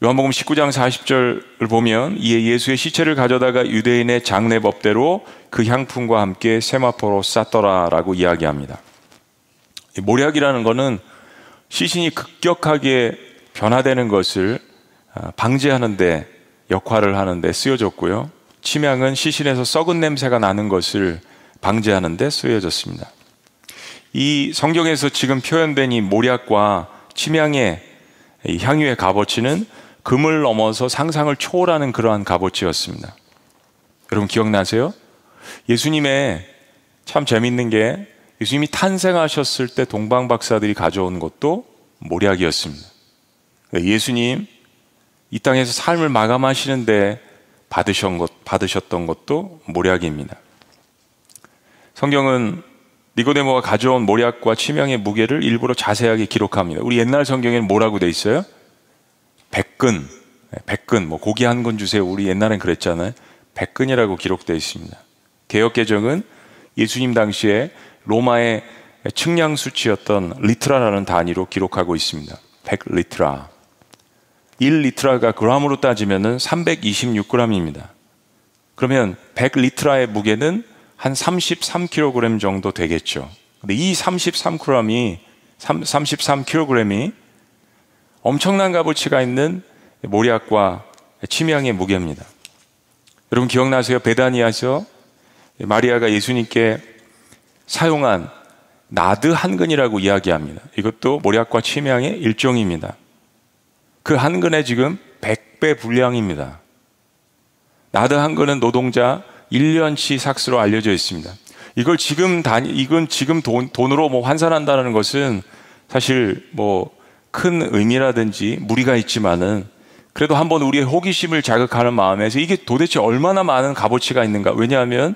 L: 요한복음 19장 40절을 보면 이에 예수의 시체를 가져다가 유대인의 장례법대로 그 향품과 함께 세마포로 쌌더라라고 이야기합니다. 모략이라는 것은 시신이 급격하게 변화되는 것을 아, 방지하는데 역할을 하는데 쓰여졌고요. 침향은 시신에서 썩은 냄새가 나는 것을 방지하는 데 쓰여졌습니다. 이 성경에서 지금 표현된 이 모략과 침향의 이 향유의 값어치는 금을 넘어서 상상을 초월하는 그러한 값어치였습니다. 여러분 기억나세요? 예수님의 참 재밌는 게 예수님이 탄생하셨을 때 동방 박사들이 가져온 것도 모략이었습니다. 예수님 이 땅에서 삶을 마감하시는데 받으셨던, 것도 모략입니다. 성경은 니고데모가 가져온 모략과 치명의 무게를 일부러 자세하게 기록합니다. 우리 옛날 성경에는 뭐라고 돼 있어요? 백근, 네, 백근, 뭐 고기 한 근 주세요. 우리 옛날엔 그랬잖아요. 백근이라고 기록되어 있습니다. 개역 개정은 예수님 당시에 로마의 측량 수치였던 리트라라는 단위로 기록하고 있습니다. 100리트라. 1리트라가 그람으로 따지면은 326g입니다. 그러면 100리트라의 무게는 한 33kg 정도 되겠죠. 근데 이 33g이 33kg이 엄청난 값어치가 있는 모략과 치명의 무게입니다. 여러분 기억나세요? 베다니아서 마리아가 예수님께 사용한 나드 한 근이라고 이야기합니다. 이것도 모략과 치명의 일종입니다. 그 한 근에 지금 100배 분량입니다. 나드 한 근은 노동자 1년치 삭스로 알려져 있습니다. 이걸 지금 단 이건 지금 돈, 돈으로 뭐 환산한다는 것은 사실 뭐 큰 의미라든지 무리가 있지만은 그래도 한번 우리의 호기심을 자극하는 마음에서 이게 도대체 얼마나 많은 값어치가 있는가? 왜냐하면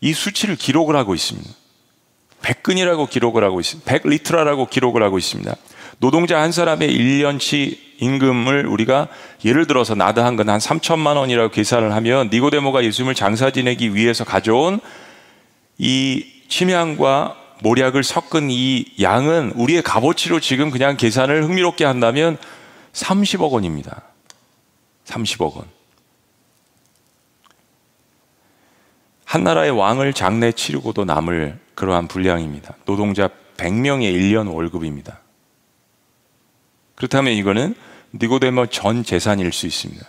L: 이 수치를 기록을 하고 있습니다. 100근이라고 기록을 하고 있습니다. 100리트라라고 기록을 하고 있습니다. 노동자 한 사람의 1년치 임금을 우리가 예를 들어서 나드 한근한 3천만 원이라고 계산을 하면 니고데모가 예수님을 장사 지내기 위해서 가져온 이 침향과 모략을 섞은 이 양은 우리의 값어치로 지금 그냥 계산을 흥미롭게 한다면 30억 원입니다. 30억 원. 한 나라의 왕을 장례 치르고도 남을 그러한 분량입니다. 노동자 100명의 1년 월급입니다. 그렇다면 이거는 니고데모 전 재산일 수 있습니다.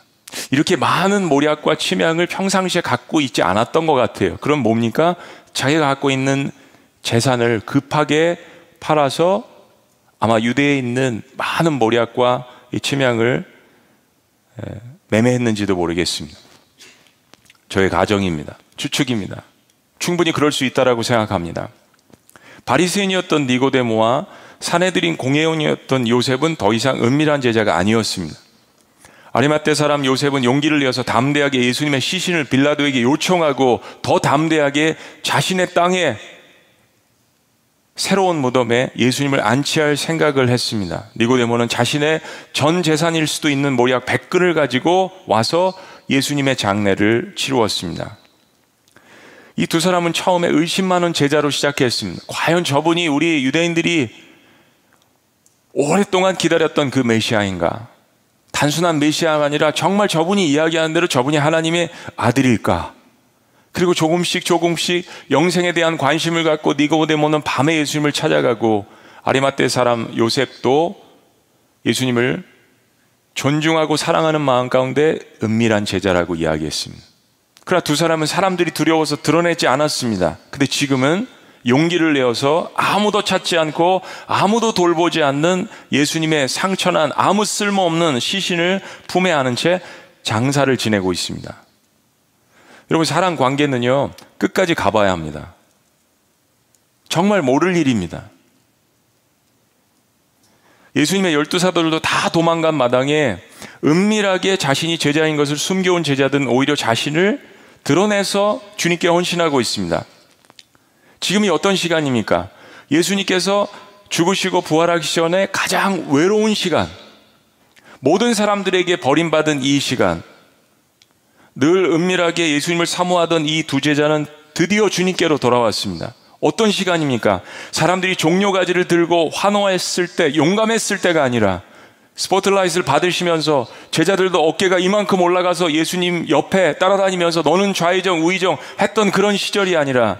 L: 이렇게 많은 모략과 침향을 평상시에 갖고 있지 않았던 것 같아요. 그럼 뭡니까? 자기가 갖고 있는 재산을 급하게 팔아서 아마 유대에 있는 많은 모략과 침향을 매매했는지도 모르겠습니다. 저의 가정입니다. 추측입니다. 충분히 그럴 수 있다라고 생각합니다. 바리새인이었던 니고데모와 사내들인 공예원이었던 요셉은 더 이상 은밀한 제자가 아니었습니다. 아리마떼 사람 요셉은 용기를 내어서 담대하게 예수님의 시신을 빌라도에게 요청하고 더 담대하게 자신의 땅에 새로운 무덤에 예수님을 안치할 생각을 했습니다. 니고데모는 자신의 전 재산일 수도 있는 모약 100근을 가지고 와서 예수님의 장례를 치루었습니다. 이 두 사람은 처음에 의심 많은 제자로 시작했습니다. 과연 저분이 우리 유대인들이 오랫동안 기다렸던 그 메시아인가? 단순한 메시아가 아니라 정말 저분이 이야기하는 대로 저분이 하나님의 아들일까? 그리고 조금씩 조금씩 영생에 대한 관심을 갖고 니고데모는 밤에 예수님을 찾아가고 아리마떼 사람 요셉도 예수님을 존중하고 사랑하는 마음 가운데 은밀한 제자라고 이야기했습니다. 그러나 두 사람은 사람들이 두려워서 드러내지 않았습니다. 근데 지금은 용기를 내어서 아무도 찾지 않고 아무도 돌보지 않는 예수님의 상처난 아무 쓸모없는 시신을 품에 안은 채 장사를 지내고 있습니다. 여러분, 사랑 관계는요, 끝까지 가봐야 합니다. 정말 모를 일입니다. 예수님의 열두 사도들도 다 도망간 마당에 은밀하게 자신이 제자인 것을 숨겨온 제자들은 오히려 자신을 드러내서 주님께 헌신하고 있습니다. 지금이 어떤 시간입니까? 예수님께서 죽으시고 부활하기 전에 가장 외로운 시간, 모든 사람들에게 버림받은 이 시간, 늘 은밀하게 예수님을 사모하던 이 두 제자는 드디어 주님께로 돌아왔습니다. 어떤 시간입니까? 사람들이 종료가지를 들고 환호했을 때, 용감했을 때가 아니라 스포트라이트를 받으시면서 제자들도 어깨가 이만큼 올라가서 예수님 옆에 따라다니면서 너는 좌의정, 우의정 했던 그런 시절이 아니라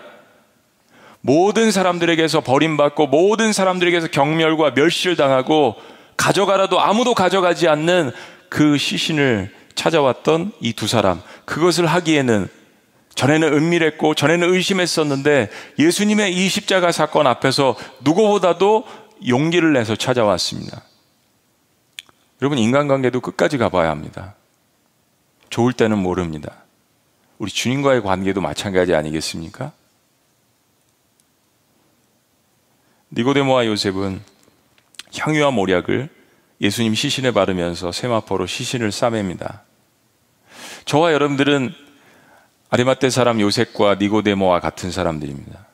L: 모든 사람들에게서 버림받고 모든 사람들에게서 경멸과 멸시를 당하고 가져가라도 아무도 가져가지 않는 그 시신을 찾아왔던 이 두 사람. 그것을 하기에는 전에는 은밀했고 전에는 의심했었는데 예수님의 이 십자가 사건 앞에서 누구보다도 용기를 내서 찾아왔습니다. 여러분 인간관계도 끝까지 가봐야 합니다. 좋을 때는 모릅니다. 우리 주님과의 관계도 마찬가지 아니겠습니까? 니고데모와 요셉은 향유와 모략을 예수님 시신에 바르면서 세마포로 시신을 싸맵니다. 저와 여러분들은 아리마떼 사람 요셉과 니고데모와 같은 사람들입니다.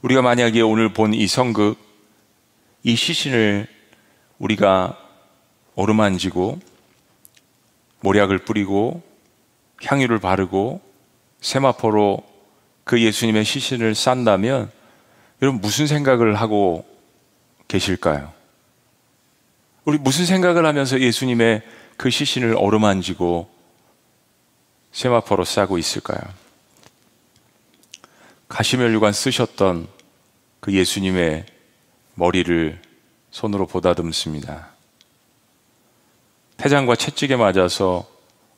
L: 우리가 만약에 오늘 본 이 성극, 이 시신을 우리가 어루만지고 모략을 뿌리고 향유를 바르고 세마포로 그 예수님의 시신을 싼다면 여러분 무슨 생각을 하고 계실까요? 우리 무슨 생각을 하면서 예수님의 그 시신을 어루만지고 세마포로 싸고 있을까요? 가시멜류관 쓰셨던 그 예수님의 머리를 손으로 보다듬습니다. 태장과 채찍에 맞아서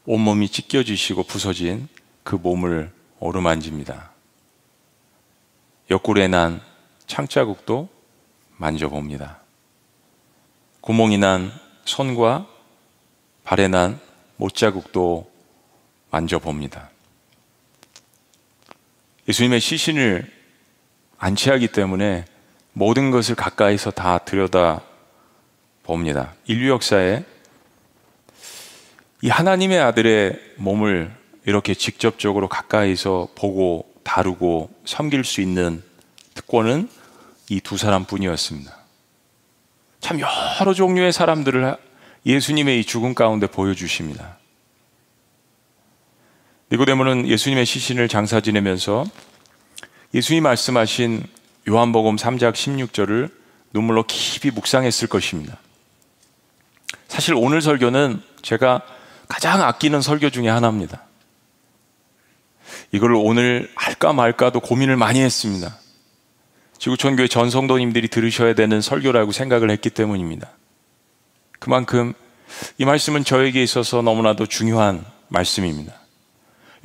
L: 온몸이 찢겨지시고 부서진 그 몸을 어루만집니다. 옆구리에 난 창자국도 만져봅니다. 구멍이 난 손과 발에 난 못자국도 만져봅니다. 예수님의 시신을 안치하기 때문에 모든 것을 가까이서 다 들여다 봅니다. 인류 역사에 이 하나님의 아들의 몸을 이렇게 직접적으로 가까이서 보고 다루고 섬길 수 있는 특권은 이 두 사람 뿐이었습니다. 참 여러 종류의 사람들을 예수님의 이 죽음 가운데 보여주십니다. 니고데모는 예수님의 시신을 장사 지내면서 예수님 말씀하신 요한복음 3장 16절을 눈물로 깊이 묵상했을 것입니다. 사실 오늘 설교는 제가 가장 아끼는 설교 중에 하나입니다. 이걸 오늘 할까 말까도 고민을 많이 했습니다. 지구촌 교회 전 성도님들이 들으셔야 되는 설교라고 생각을 했기 때문입니다. 그만큼 이 말씀은 저에게 있어서 너무나도 중요한 말씀입니다.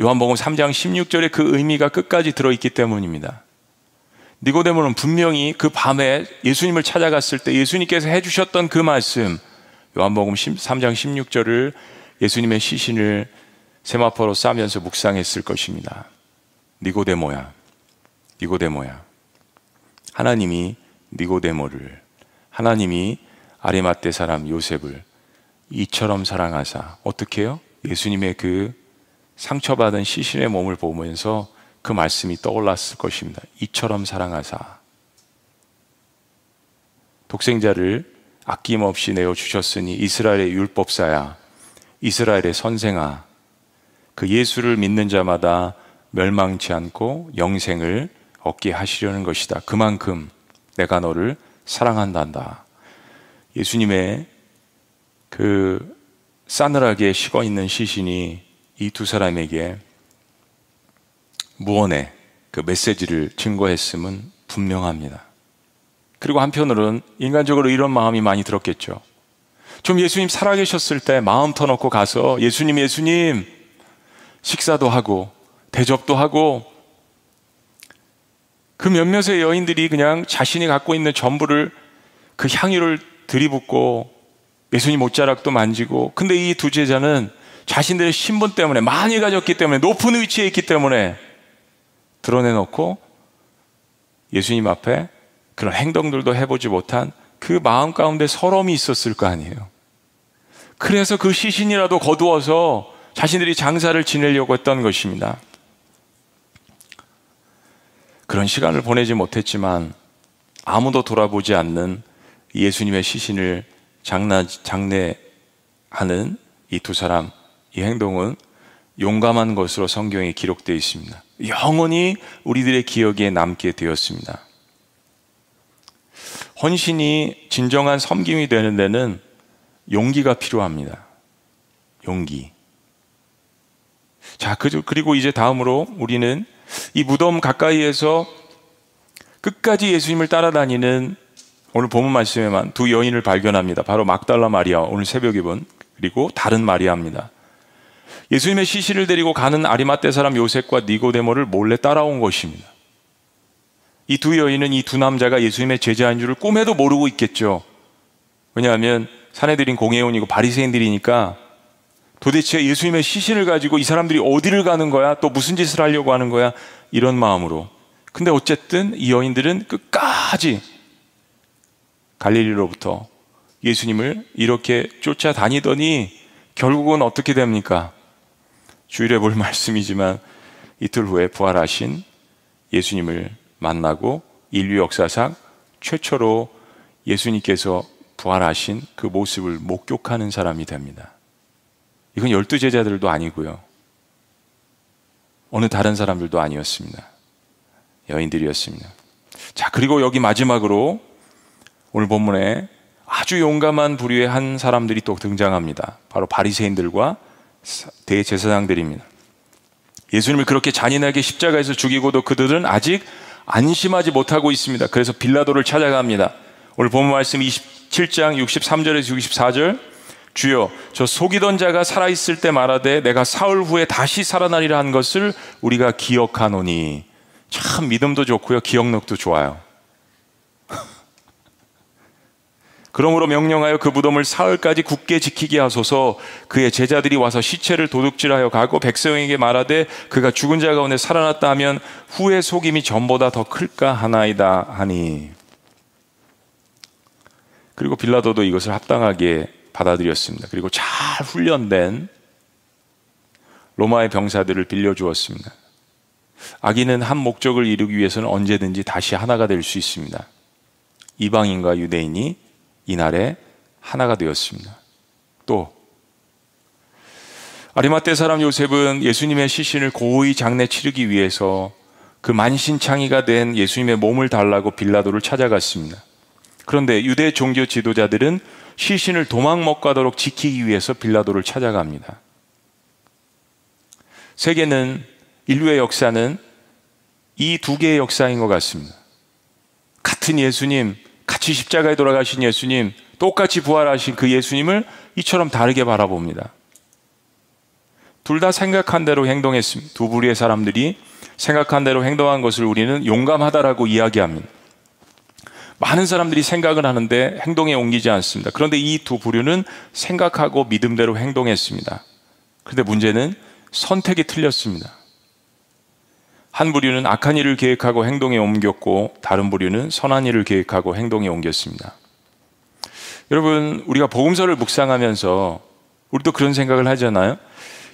L: 요한복음 3장 16절에 그 의미가 끝까지 들어있기 때문입니다. 니고데모는 분명히 그 밤에 예수님을 찾아갔을 때 예수님께서 해주셨던 그 말씀, 요한복음 3장 16절을 예수님의 시신을 세마포로 싸면서 묵상했을 것입니다. 니고데모야, 니고데모야. 하나님이 니고데모를, 하나님이 아리마떼 사람 요셉을 이처럼 사랑하사 어떻게 요 예수님의 그 상처받은 시신의 몸을 보면서 그 말씀이 떠올랐을 것입니다. 이처럼 사랑하사 독생자를 아낌없이 내어 주셨으니 이스라엘의 율법사야 이스라엘의 선생아 그 예수를 믿는 자마다 멸망치 않고 영생을 얻게 하시려는 것이다. 그만큼 내가 너를 사랑한단다. 예수님의 그 싸늘하게 식어 있는 시신이 이 두 사람에게 무언의 그 메시지를 증거했음은 분명합니다. 그리고 한편으로는 인간적으로 이런 마음이 많이 들었겠죠. 좀 예수님 살아계셨을 때 마음 터놓고 가서 예수님, 예수님, 식사도 하고, 대접도 하고, 그 몇몇의 여인들이 그냥 자신이 갖고 있는 전부를 그 향유를 들이붓고 예수님 옷자락도 만지고 근데 이 두 제자는 자신들의 신분 때문에 많이 가졌기 때문에 높은 위치에 있기 때문에 드러내놓고 예수님 앞에 그런 행동들도 해보지 못한 그 마음 가운데 서러움이 있었을 거 아니에요. 그래서 그 시신이라도 거두어서 자신들이 장사를 지내려고 했던 것입니다. 그런 시간을 보내지 못했지만 아무도 돌아보지 않는 예수님의 시신을 장나, 장례하는 이 두 사람, 이 행동은 용감한 것으로 성경에 기록되어 있습니다. 영원히 우리들의 기억에 남게 되었습니다. 헌신이 진정한 섬김이 되는 데는 용기가 필요합니다. 용기. 자, 그리고 이제 다음으로 우리는 이 무덤 가까이에서 끝까지 예수님을 따라다니는 오늘 본문 말씀에만 두 여인을 발견합니다. 바로 막달라 마리아, 오늘 새벽에 본, 그리고 다른 마리아입니다. 예수님의 시신을 데리고 가는 아리마떼 사람 요셉과 니고데모를 몰래 따라온 것입니다. 이 두 여인은 이 두 남자가 예수님의 제자인 줄을 꿈에도 모르고 있겠죠. 왜냐하면 사내들인 공회원이고 바리새인들이니까 도대체 예수님의 시신을 가지고 이 사람들이 어디를 가는 거야? 또 무슨 짓을 하려고 하는 거야? 이런 마음으로. 근데 어쨌든 이 여인들은 끝까지 갈릴리로부터 예수님을 이렇게 쫓아다니더니 결국은 어떻게 됩니까? 주일에 볼 <laughs> 말씀이지만 이틀 후에 부활하신 예수님을 만나고 인류 역사상 최초로 예수님께서 부활하신 그 모습을 목격하는 사람이 됩니다. 이건 열두 제자들도 아니고요. 어느 다른 사람들도 아니었습니다. 여인들이었습니다. 자, 그리고 여기 마지막으로 오늘 본문에 아주 용감한 부류의 한 사람들이 또 등장합니다. 바로 바리새인들과 대제사장들입니다. 예수님을 그렇게 잔인하게 십자가에서 죽이고도 그들은 아직 안심하지 못하고 있습니다. 그래서 빌라도를 찾아갑니다. 오늘 본문 말씀 27장 63절에서 64절 주여 저 속이던 자가 살아 있을 때 말하되 내가 사흘 후에 다시 살아나리라 한 것을 우리가 기억하노니. 참 믿음도 좋고요 기억력도 좋아요. <laughs> 그러므로 명령하여 그 무덤을 사흘까지 굳게 지키게 하소서. 그의 제자들이 와서 시체를 도둑질하여 가고 백성에게 말하되 그가 죽은 자 가운데 살아났다 하면 후의 속임이 전보다 더 클까 하나이다 하니. 그리고 빌라도도 이것을 합당하게 받아들였습니다. 그리고 잘 훈련된 로마의 병사들을 빌려주었습니다. 아기는 한 목적을 이루기 위해서는 언제든지 다시 하나가 될 수 있습니다. 이방인과 유대인이 이날에 하나가 되었습니다. 또 아리마떼 사람 요셉은 예수님의 시신을 고의 장례 치르기 위해서 그 만신창이가 된 예수님의 몸을 달라고 빌라도를 찾아갔습니다. 그런데 유대 종교 지도자들은 시신을 도망 못 가도록 지키기 위해서 빌라도를 찾아갑니다. 세계는 인류의 역사는 이 두 개의 역사인 것 같습니다. 같은 예수님, 같이 십자가에 돌아가신 예수님, 똑같이 부활하신 그 예수님을 이처럼 다르게 바라봅니다. 둘 다 생각한 대로 행동했습니다. 두 부류의 사람들이 생각한 대로 행동한 것을 우리는 용감하다라고 이야기합니다. 많은 사람들이 생각을 하는데 행동에 옮기지 않습니다. 그런데 이 두 부류는 생각하고 믿음대로 행동했습니다. 그런데 문제는 선택이 틀렸습니다. 한 부류는 악한 일을 계획하고 행동에 옮겼고 다른 부류는 선한 일을 계획하고 행동에 옮겼습니다. 여러분, 우리가 복음서를 묵상하면서 우리도 그런 생각을 하잖아요.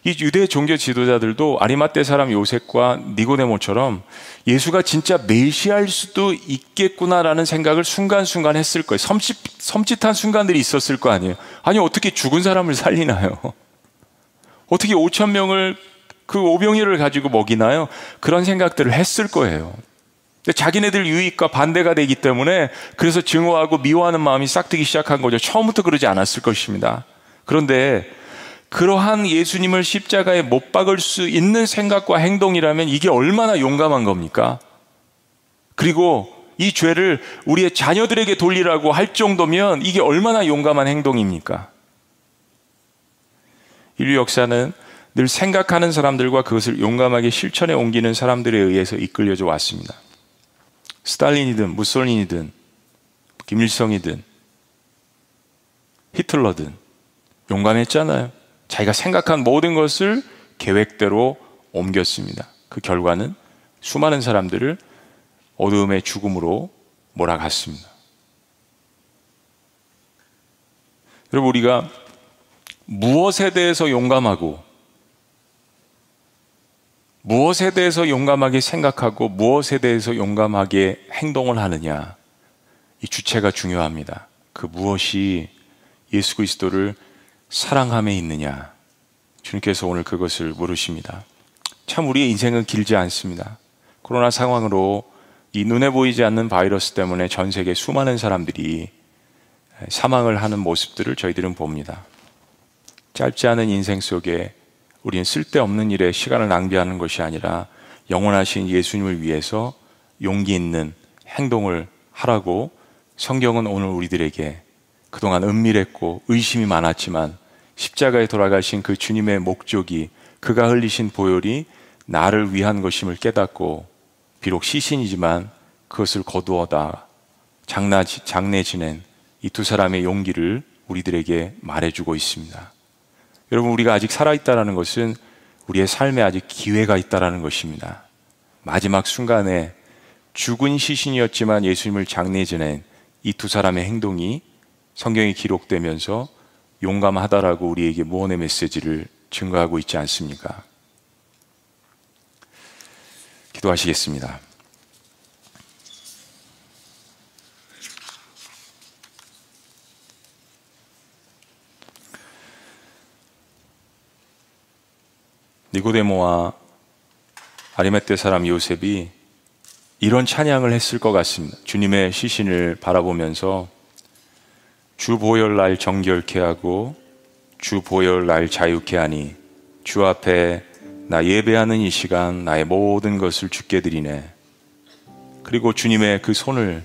L: 이 유대 종교 지도자들도 아리마떼 사람 요셉과 니고데모처럼 예수가 진짜 메시아일 수도 있겠구나라는 생각을 순간순간 했을 거예요. 섬찟, 섬찟한 순간들이 있었을 거 아니에요. 아니, 어떻게 죽은 사람을 살리나요? 어떻게 5천 명을 그 오병이를 가지고 먹이나요? 그런 생각들을 했을 거예요. 근데 자기네들 유익과 반대가 되기 때문에 그래서 증오하고 미워하는 마음이 싹 트기 시작한 거죠. 처음부터 그러지 않았을 것입니다. 그런데 그러한 예수님을 십자가에 못 박을 수 있는 생각과 행동이라면 이게 얼마나 용감한 겁니까? 그리고 이 죄를 우리의 자녀들에게 돌리라고 할 정도면 이게 얼마나 용감한 행동입니까? 인류 역사는 늘 생각하는 사람들과 그것을 용감하게 실천에 옮기는 사람들에 의해서 이끌려져 왔습니다. 스탈린이든 무솔린이든 김일성이든 히틀러든 용감했잖아요. 자기가 생각한 모든 것을 계획대로 옮겼습니다. 그 결과는 수많은 사람들을 어두움의 죽음으로 몰아갔습니다. 여러분, 우리가 무엇에 대해서 용감하고 무엇에 대해서 용감하게 생각하고 무엇에 대해서 용감하게 행동을 하느냐. 이 주체가 중요합니다. 그 무엇이 예수 그리스도를 사랑함에 있느냐? 주님께서 오늘 그것을 물으십니다. 참 우리의 인생은 길지 않습니다. 코로나 상황으로 이 눈에 보이지 않는 바이러스 때문에 전 세계 수많은 사람들이 사망을 하는 모습들을 저희들은 봅니다. 짧지 않은 인생 속에 우리는 쓸데없는 일에 시간을 낭비하는 것이 아니라 영원하신 예수님을 위해서 용기 있는 행동을 하라고 성경은 오늘 우리들에게 그동안 은밀했고 의심이 많았지만 십자가에 돌아가신 그 주님의 목적이 그가 흘리신 보혈이 나를 위한 것임을 깨닫고 비록 시신이지만 그것을 거두어다 장나, 장내 지낸 이 두 사람의 용기를 우리들에게 말해주고 있습니다. 여러분, 우리가 아직 살아있다는 것은 우리의 삶에 아직 기회가 있다는 것입니다. 마지막 순간에 죽은 시신이었지만 예수님을 장례 지낸 이 두 사람의 행동이 성경에 기록되면서 용감하다라고 우리에게 무언의 메시지를 증거하고 있지 않습니까? 기도하시겠습니다. 니고데모와 아리메떼 사람 요셉이 이런 찬양을 했을 것 같습니다. 주님의 시신을 바라보면서 주 보혈 날 정결케 하고 주 보혈 날 자유케 하니 주 앞에 나 예배하는 이 시간 나의 모든 것을 주께 드리네. 그리고 주님의 그 손을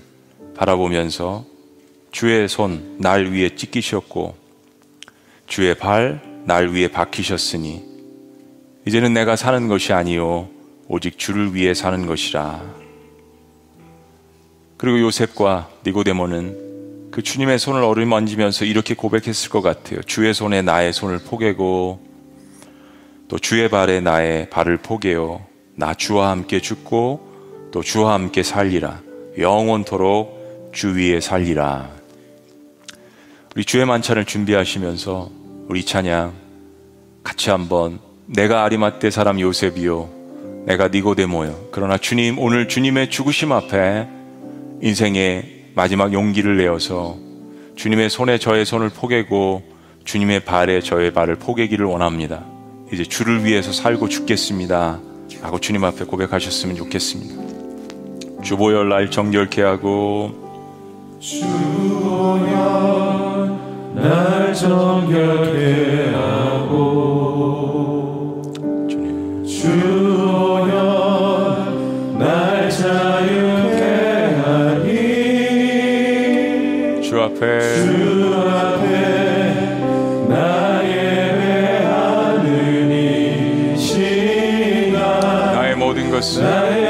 L: 바라보면서 주의 손 날 위에 찢기셨고 주의 발 날 위에 박히셨으니 이제는 내가 사는 것이 아니요 오직 주를 위해 사는 것이라. 그리고 요셉과 니고데모는 그 주님의 손을 어루만지면서 이렇게 고백했을 것 같아요. 주의 손에 나의 손을 포개고 또 주의 발에 나의 발을 포개어 나 주와 함께 죽고 또 주와 함께 살리라. 영원토록 주 위에 살리라. 우리 주의 만찬을 준비하시면서 우리 찬양 같이 한번 내가 아리마떼 사람 요셉이요 내가 니고데모요 그러나 주님 오늘 주님의 죽으심 앞에 인생의 마지막 용기를 내어서 주님의 손에 저의 손을 포개고 주님의 발에 저의 발을 포개기를 원합니다. 이제 주를 위해서 살고 죽겠습니다. 라고 주님 앞에 고백하셨으면 좋겠습니다. 주보혈 날 정결케 하고
M: 주보혈 날 정결케 하고 주보혈
L: 앞에.
M: 주 앞에 나 예배하는 이 시간
L: 나의 모든 것을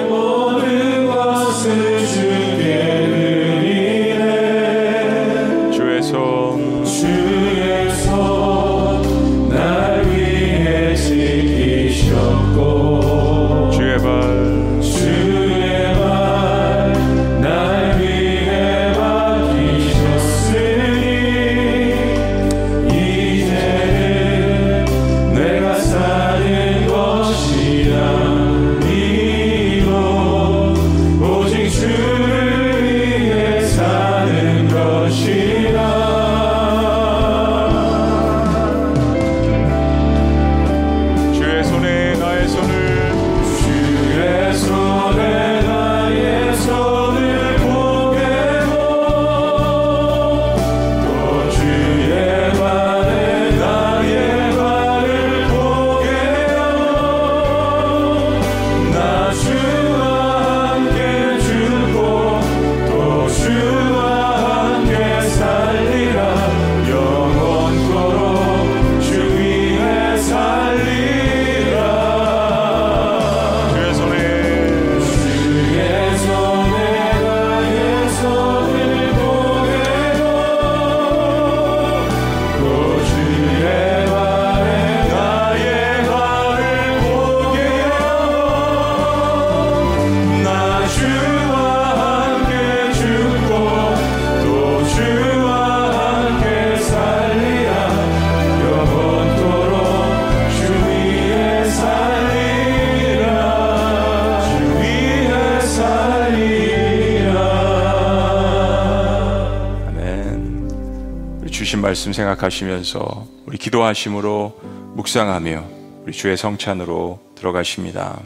L: 말씀 생각하시면서 우리 기도하심으로 묵상하며 우리 주의 성찬으로 들어가십니다.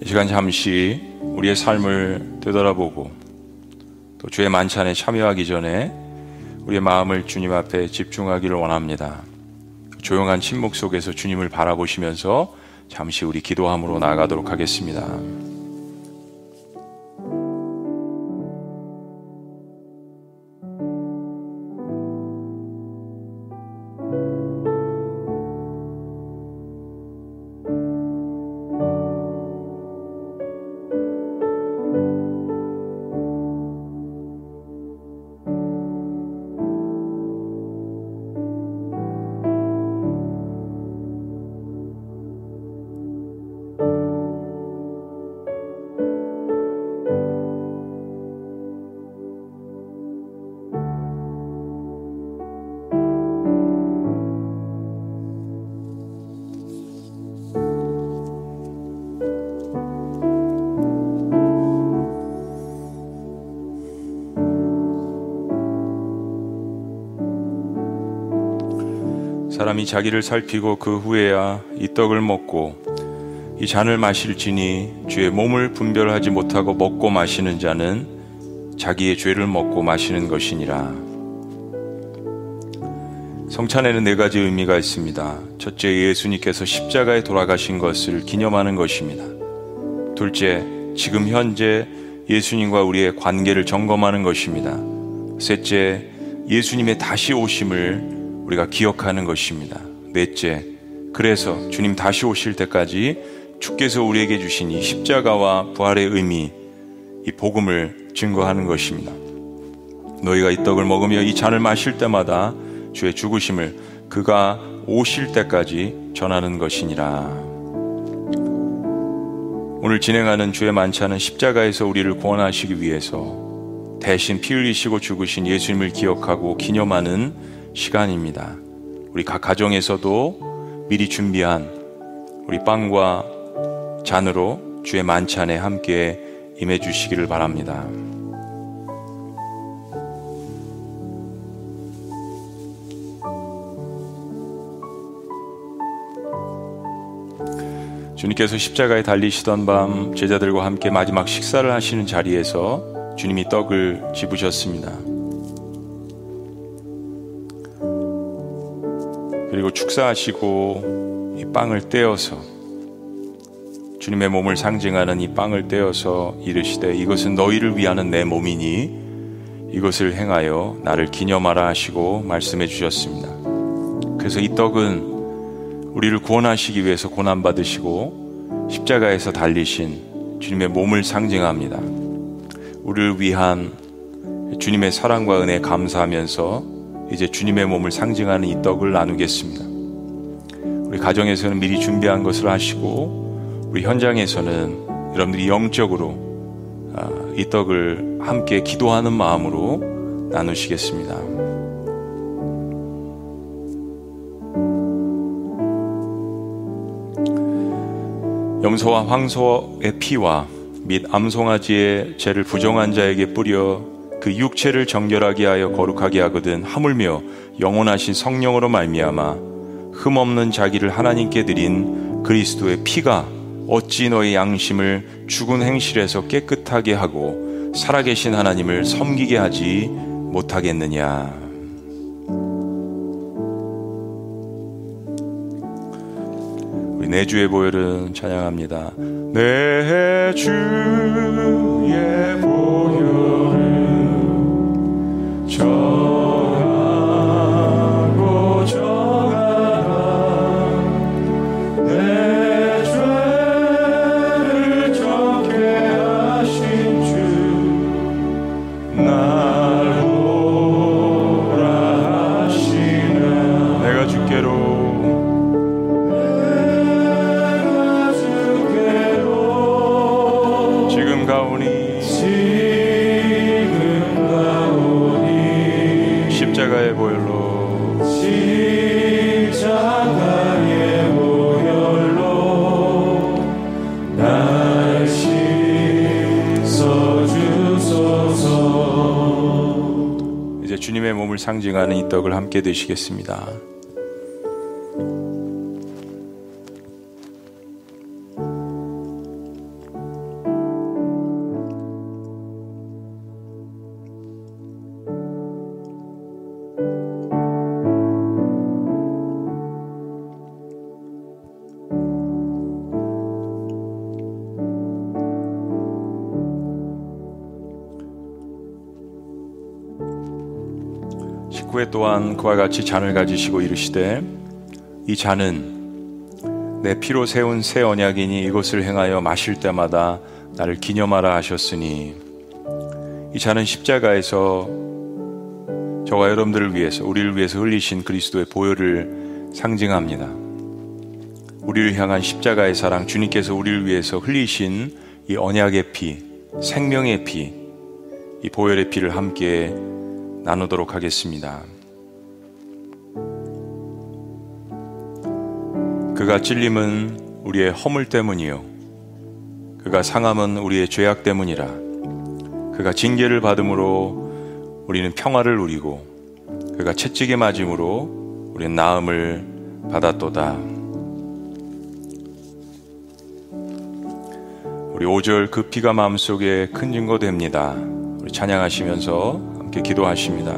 L: 이 시간 잠시 우리의 삶을 되돌아보고 또 주의 만찬에 참여하기 전에 우리의 마음을 주님 앞에 집중하기를 원합니다. 조용한 침묵 속에서 주님을 바라보시면서 잠시 우리 기도함으로 나아가도록 하겠습니다. 자기를 살피고 그 후에야 이 떡을 먹고 이 잔을 마실지니 주의 몸을 분별하지 못하고 먹고 마시는 자는 자기의 죄를 먹고 마시는 것이니라. 성찬에는 네 가지 의미가 있습니다. 첫째, 예수님께서 십자가에 돌아가신 것을 기념하는 것입니다. 둘째, 지금 현재 예수님과 우리의 관계를 점검하는 것입니다. 셋째, 예수님의 다시 오심을 우리가 기억하는 것입니다. 넷째, 그래서 주님 다시 오실 때까지 주께서 우리에게 주신 이 십자가와 부활의 의미, 이 복음을 증거하는 것입니다. 너희가 이 떡을 먹으며 이 잔을 마실 때마다 주의 죽으심을 그가 오실 때까지 전하는 것이니라. 오늘 진행하는 주의 만찬은 십자가에서 우리를 구원하시기 위해서 대신 피 흘리시고 죽으신 예수님을 기억하고 기념하는 시간입니다. 우리 각 가정에서도 미리 준비한 우리 빵과 잔으로 주의 만찬에 함께 임해 주시기를 바랍니다. 주님께서 십자가에 달리시던 밤 제자들과 함께 마지막 식사를 하시는 자리에서 주님이 떡을 집으셨습니다. 그리고 축사하시고 이 빵을 떼어서 주님의 몸을 상징하는 이 빵을 떼어서 이르시되 이것은 너희를 위하는 내 몸이니 이것을 행하여 나를 기념하라 하시고 말씀해 주셨습니다. 그래서 이 떡은 우리를 구원하시기 위해서 고난 받으시고 십자가에서 달리신 주님의 몸을 상징합니다. 우리를 위한 주님의 사랑과 은혜 감사하면서 이제 주님의 몸을 상징하는 이 떡을 나누겠습니다. 우리 가정에서는 미리 준비한 것을 하시고 우리 현장에서는 여러분들이 영적으로 아, 이 떡을 함께 기도하는 마음으로 나누시겠습니다. 염소와 황소의 피와 및 암송아지의 죄를 부정한 자에게 뿌려 그 육체를 정결하게 하여 거룩하게 하거든 하물며 영원하신 성령으로 말미암아 흠없는 자기를 하나님께 드린 그리스도의 피가 어찌 너의 양심을 죽은 행실에서 깨끗하게 하고 살아계신 하나님을 섬기게 하지 못하겠느냐. 우리 내주의 보혈은 찬양합니다. 내 주의 보혈 상징하는 이 떡을 함께 드시겠습니다. 그와 같이 잔을 가지시고 이르시되 이 잔은 내 피로 세운 새 언약이니 이것을 행하여 마실 때마다 나를 기념하라 하셨으니 이 잔은 십자가에서 저와 여러분들을 위해서 우리를 위해서 흘리신 그리스도의 보혈을 상징합니다. 우리를 향한 십자가의 사랑 주님께서 우리를 위해서 흘리신 이 언약의 피, 생명의 피, 이 보혈의 피를 함께 나누도록 하겠습니다. 그가 찔림은 우리의 허물 때문이요. 그가 상함은 우리의 죄악 때문이라. 그가 징계를 받음으로 우리는 평화를 누리고 그가 채찍에 맞음으로 우리는 나음을 받았도다. 우리 5절 그 피가 마음속에 큰 증거 됩니다. 우리 찬양하시면서 함께 기도하십니다.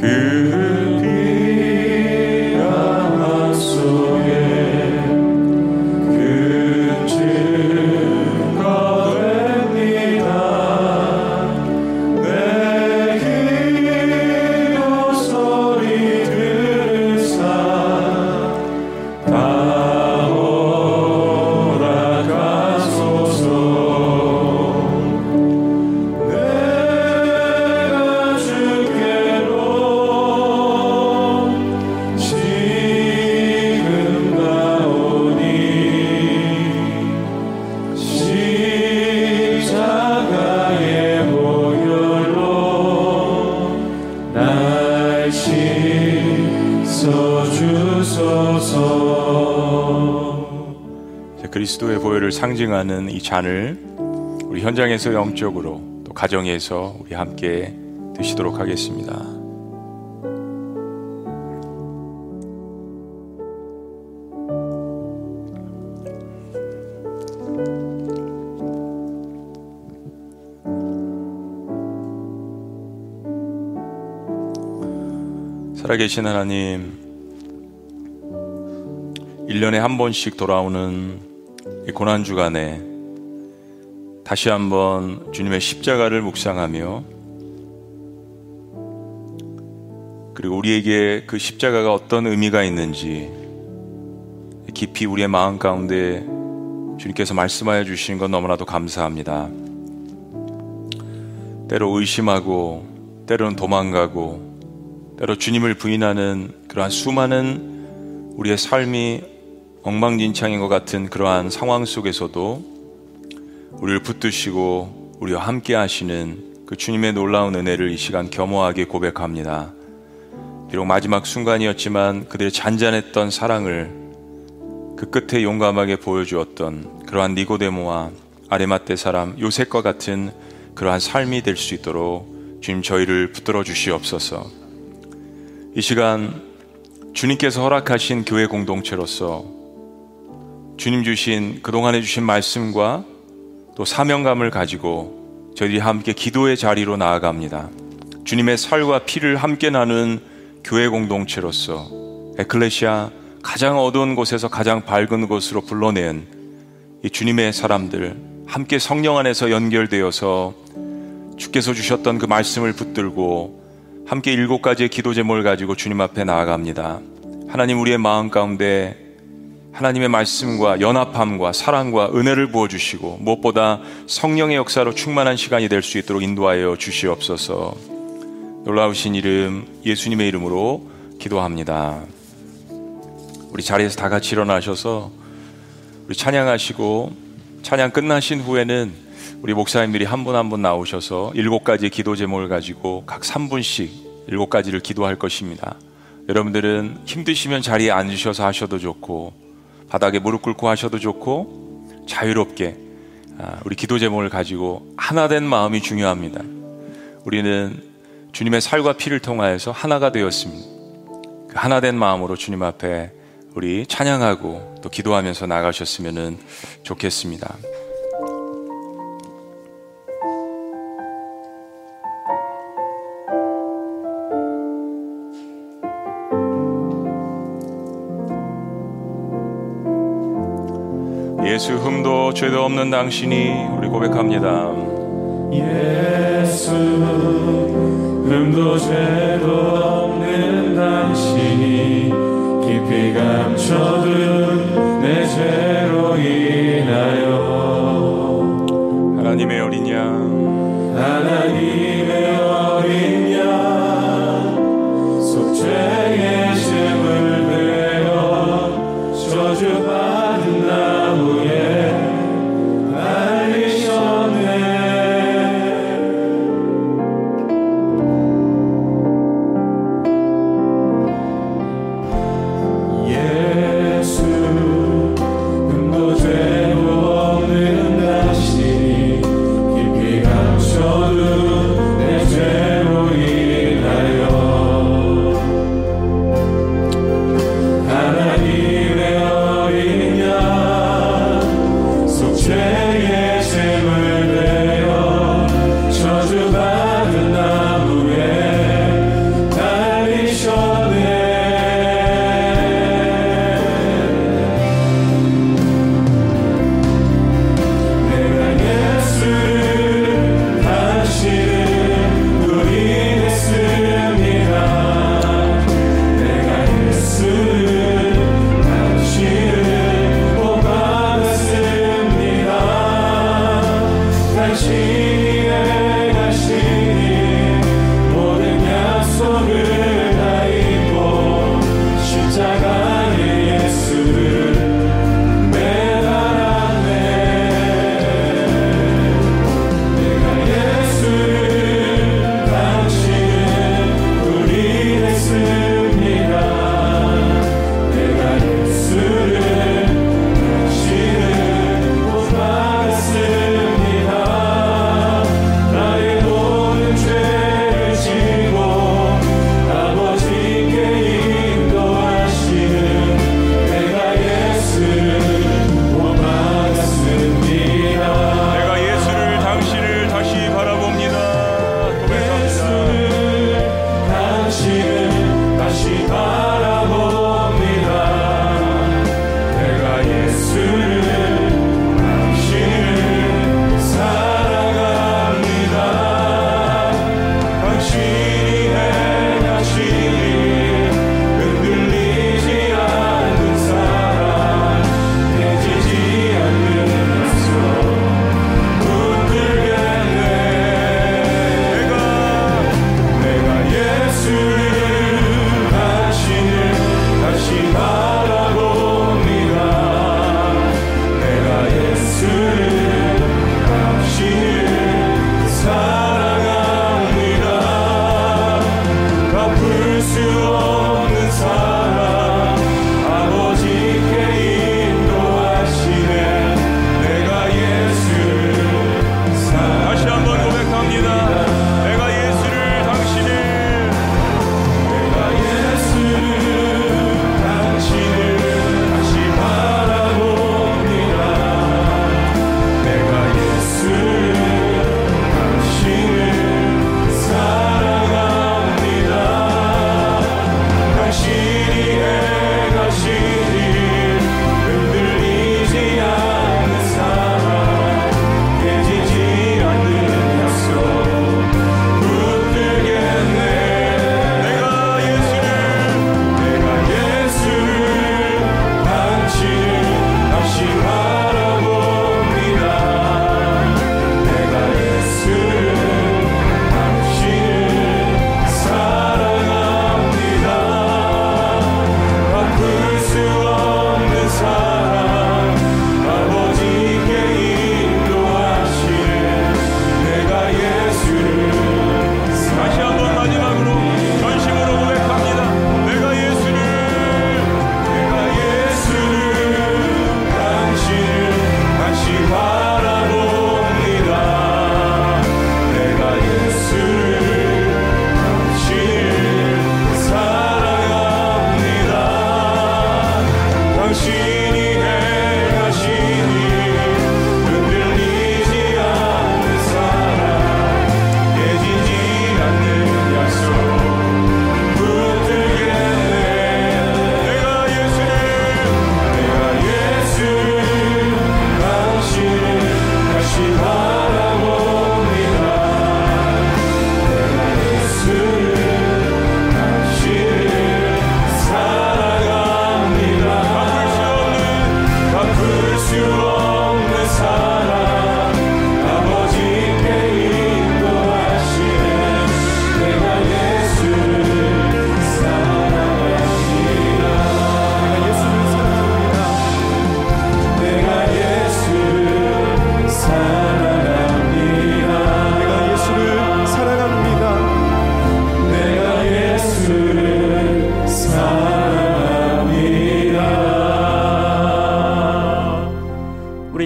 M: 그
L: 보혈을 상징하는 이 잔을 우리 현장에서 영적으로 또 가정에서 우리 함께 드시도록 하겠습니다. 살아계신 하나님, 1년에 한 번씩 돌아오는 이 고난 주간에 다시 한번 주님의 십자가를 묵상하며 그리고 우리에게 그 십자가가 어떤 의미가 있는지 깊이 우리의 마음 가운데 주님께서 말씀하여 주시는 건 너무나도 감사합니다. 때로 의심하고 때로는 도망가고 때로 주님을 부인하는 그러한 수많은 우리의 삶이 엉망진창인 것 같은 그러한 상황 속에서도 우리를 붙드시고 우리와 함께 하시는 그 주님의 놀라운 은혜를 이 시간 겸허하게 고백합니다. 비록 마지막 순간이었지만 그들의 잔잔했던 사랑을 그 끝에 용감하게 보여주었던 그러한 니고데모와 아레마떼 사람 요셉과 같은 그러한 삶이 될 수 있도록 주님 저희를 붙들어 주시옵소서. 이 시간 주님께서 허락하신 교회 공동체로서 주님 주신 그동안에 주신 말씀과 또 사명감을 가지고 저희들이 함께 기도의 자리로 나아갑니다. 주님의 살과 피를 함께 나눈 교회 공동체로서 에클레시아 가장 어두운 곳에서 가장 밝은 곳으로 불러낸 이 주님의 사람들 함께 성령 안에서 연결되어서 주께서 주셨던 그 말씀을 붙들고 함께 일곱 가지의 기도 제목을 가지고 주님 앞에 나아갑니다. 하나님 우리의 마음 가운데 하나님의 말씀과 연합함과 사랑과 은혜를 부어주시고 무엇보다 성령의 역사로 충만한 시간이 될 수 있도록 인도하여 주시옵소서 놀라우신 이름 예수님의 이름으로 기도합니다. 우리 자리에서 다 같이 일어나셔서 우리 찬양하시고 찬양 끝나신 후에는 우리 목사님들이 한 분 한 분 나오셔서 일곱 가지의 기도 제목을 가지고 각 3분씩 일곱 가지를 기도할 것입니다. 여러분들은 힘드시면 자리에 앉으셔서 하셔도 좋고 바닥에 무릎 꿇고 하셔도 좋고 자유롭게 아, 우리 기도 제목을 가지고 하나 된 마음이 중요합니다. 우리는 주님의 살과 피를 통하여서 하나가 되었습니다. 그 하나 된 마음으로 주님 앞에 우리 찬양하고 또 기도하면서 나가셨으면 좋겠습니다. 예수 흠도 죄도 없는 당신이 우리 고백합니다.
M: 예수 흠도 죄도 없는 당신이 깊이 감춰둔 내 죄로 인하여
L: 하나님의 어린 양
M: 하나님의 어린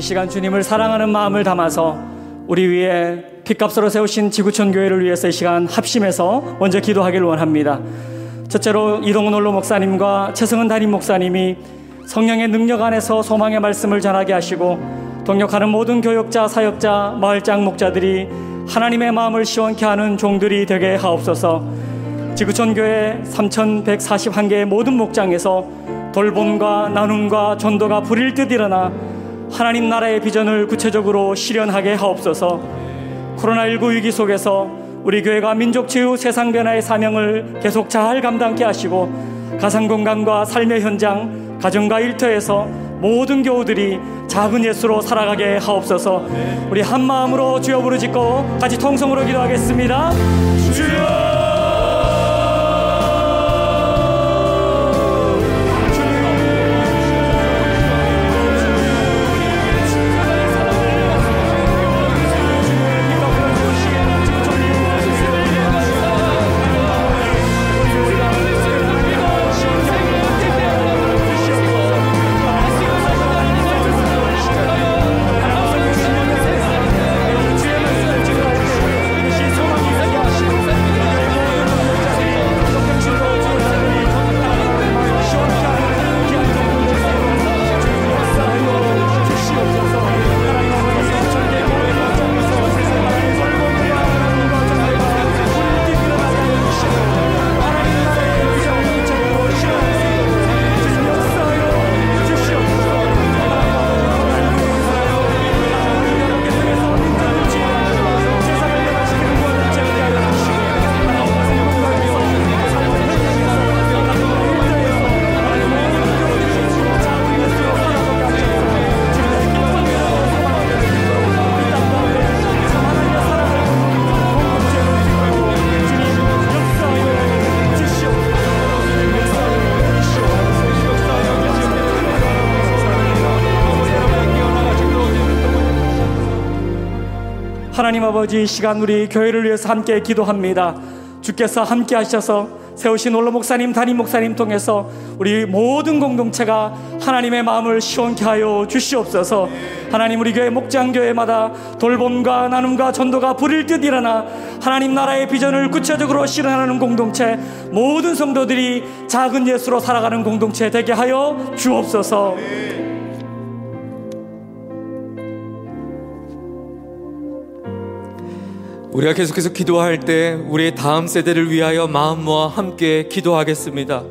N: 시간 주님을 사랑하는 마음을 담아서 우리 위에 핏값으로 세우신 지구촌 교회를 위해서 이 시간 합심해서 먼저 기도하기를 원합니다. 첫째로 이동훈 홀로 목사님과 최승은 담임 목사님이 성령의 능력 안에서 소망의 말씀을 전하게 하시고 동역하는 모든 교역자, 사역자, 마을장 목자들이 하나님의 마음을 시원케 하는 종들이 되게 하옵소서. 지구촌 교회 3,141개의 모든 목장에서 돌봄과 나눔과 전도가 불일 듯 일어나 하나님 나라의 비전을 구체적으로 실현하게 하옵소서. 코로나19 위기 속에서 우리 교회가 민족 치유 세상 변화의 사명을 계속 잘 감당케 하시고 가상 공간과 삶의 현장, 가정과 일터에서 모든 교우들이 작은 예수로 살아가게 하옵소서. 우리 한 마음으로 주여 부르짖고 같이 통성으로 기도하겠습니다. 주여! 하나님 아버지 이 시간 우리 교회를 위해서 함께 기도합니다. 주께서 함께 하셔서 세우신 올로 목사님, 담임 목사님 통해서 우리 모든 공동체가 하나님의 마음을 시원케 하여 주시옵소서. 하나님 우리 교회 목장 교회마다 돌봄과 나눔과 전도가 불일 듯 일어나 하나님 나라의 비전을 구체적으로 실현하는 공동체 모든 성도들이 작은 예수로 살아가는 공동체 되게 하여 주옵소서.
O: 우리가 계속해서 기도할 때 우리의 다음 세대를 위하여 마음 모아 함께 기도하겠습니다.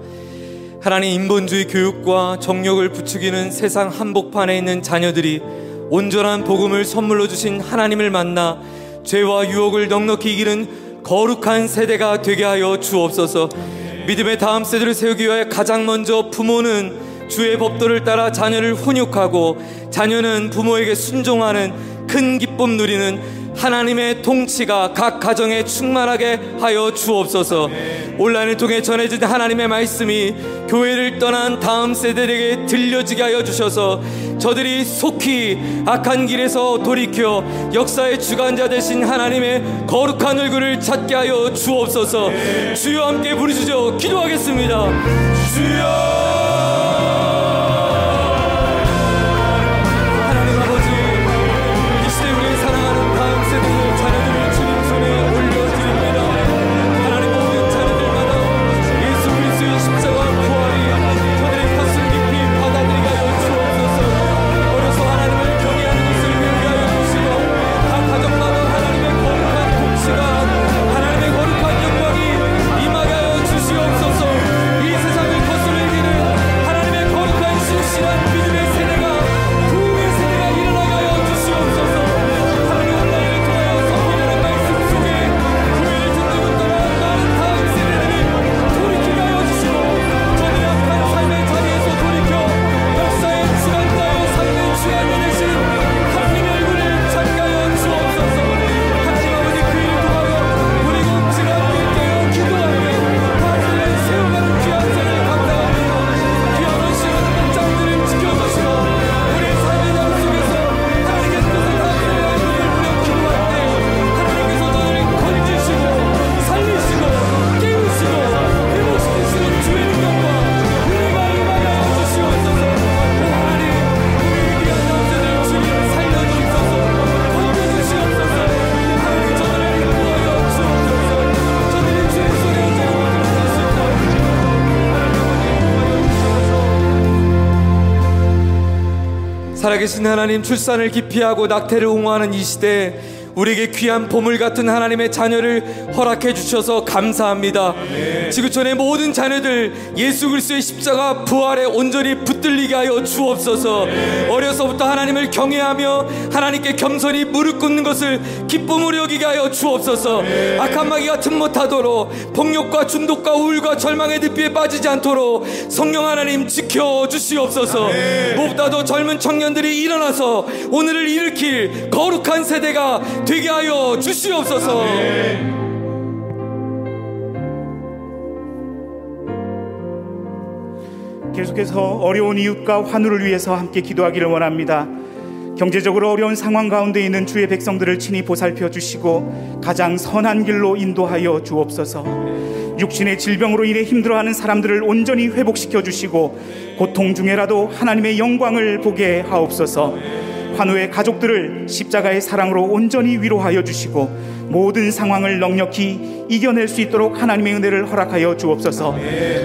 O: 하나님 인본주의 교육과 정력을 부추기는 세상 한복판에 있는 자녀들이 온전한 복음을 선물로 주신 하나님을 만나 죄와 유혹을 넉넉히 이기는 거룩한 세대가 되게 하여 주옵소서. 믿음의 다음 세대를 세우기 위해 가장 먼저 부모는 주의 법도를 따라 자녀를 훈육하고 자녀는 부모에게 순종하는 큰 기쁨 누리는 하나님의 통치가 각 가정에 충만하게 하여 주옵소서. 온라인을 통해 전해진 하나님의 말씀이 교회를 떠난 다음 세대에게 들려지게 하여 주셔서 저들이 속히 악한 길에서 돌이켜 역사의 주관자 되신 하나님의 거룩한 얼굴을 찾게 하여 주옵소서. 주여 함께 부르시죠. 기도하겠습니다. 주여! 살아계신 하나님 출산을 기피하고 낙태를 옹호하는 이 시대에 우리에게 귀한 보물 같은 하나님의 자녀를 허락해 주셔서 감사합니다. 지구촌의 모든 자녀들 예수 그리스도의 십자가 부활에 온전히 붙들리게 하여 주옵소서. 어려서부터 하나님을 경외하며 하나님께 겸손히 무릎 꿇는 것을 기쁨으로 여기게 하여 주옵소서. 악한 마귀가 틈못하도록 폭력과 중독과 우울과 절망의 늪에 빠지지 않도록 성령 하나님 지켜 주시옵소서. 무엇보다도 젊은 청년들이 일어나서 오늘을 일으킬 거룩한 세대가 되게 하여 주시옵소서.
P: 계속해서 어려운 이웃과 환우를 위해서 함께 기도하기를 원합니다. 경제적으로 어려운 상황 가운데 있는 주의 백성들을 친히 보살펴 주시고 가장 선한 길로 인도하여 주옵소서. 육신의 질병으로 인해 힘들어하는 사람들을 온전히 회복시켜 주시고 고통 중에라도 하나님의 영광을 보게 하옵소서. 환우의 가족들을 십자가의 사랑으로 온전히 위로하여 주시고 모든 상황을 넉넉히 이겨낼 수 있도록 하나님의 은혜를 허락하여 주옵소서.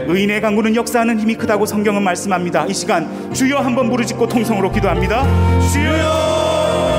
P: 의인의 강구는 역사하는 힘이 크다고 성경은 말씀합니다. 이 시간 주여 한번 부르짖고 통성으로 기도합니다. 주여!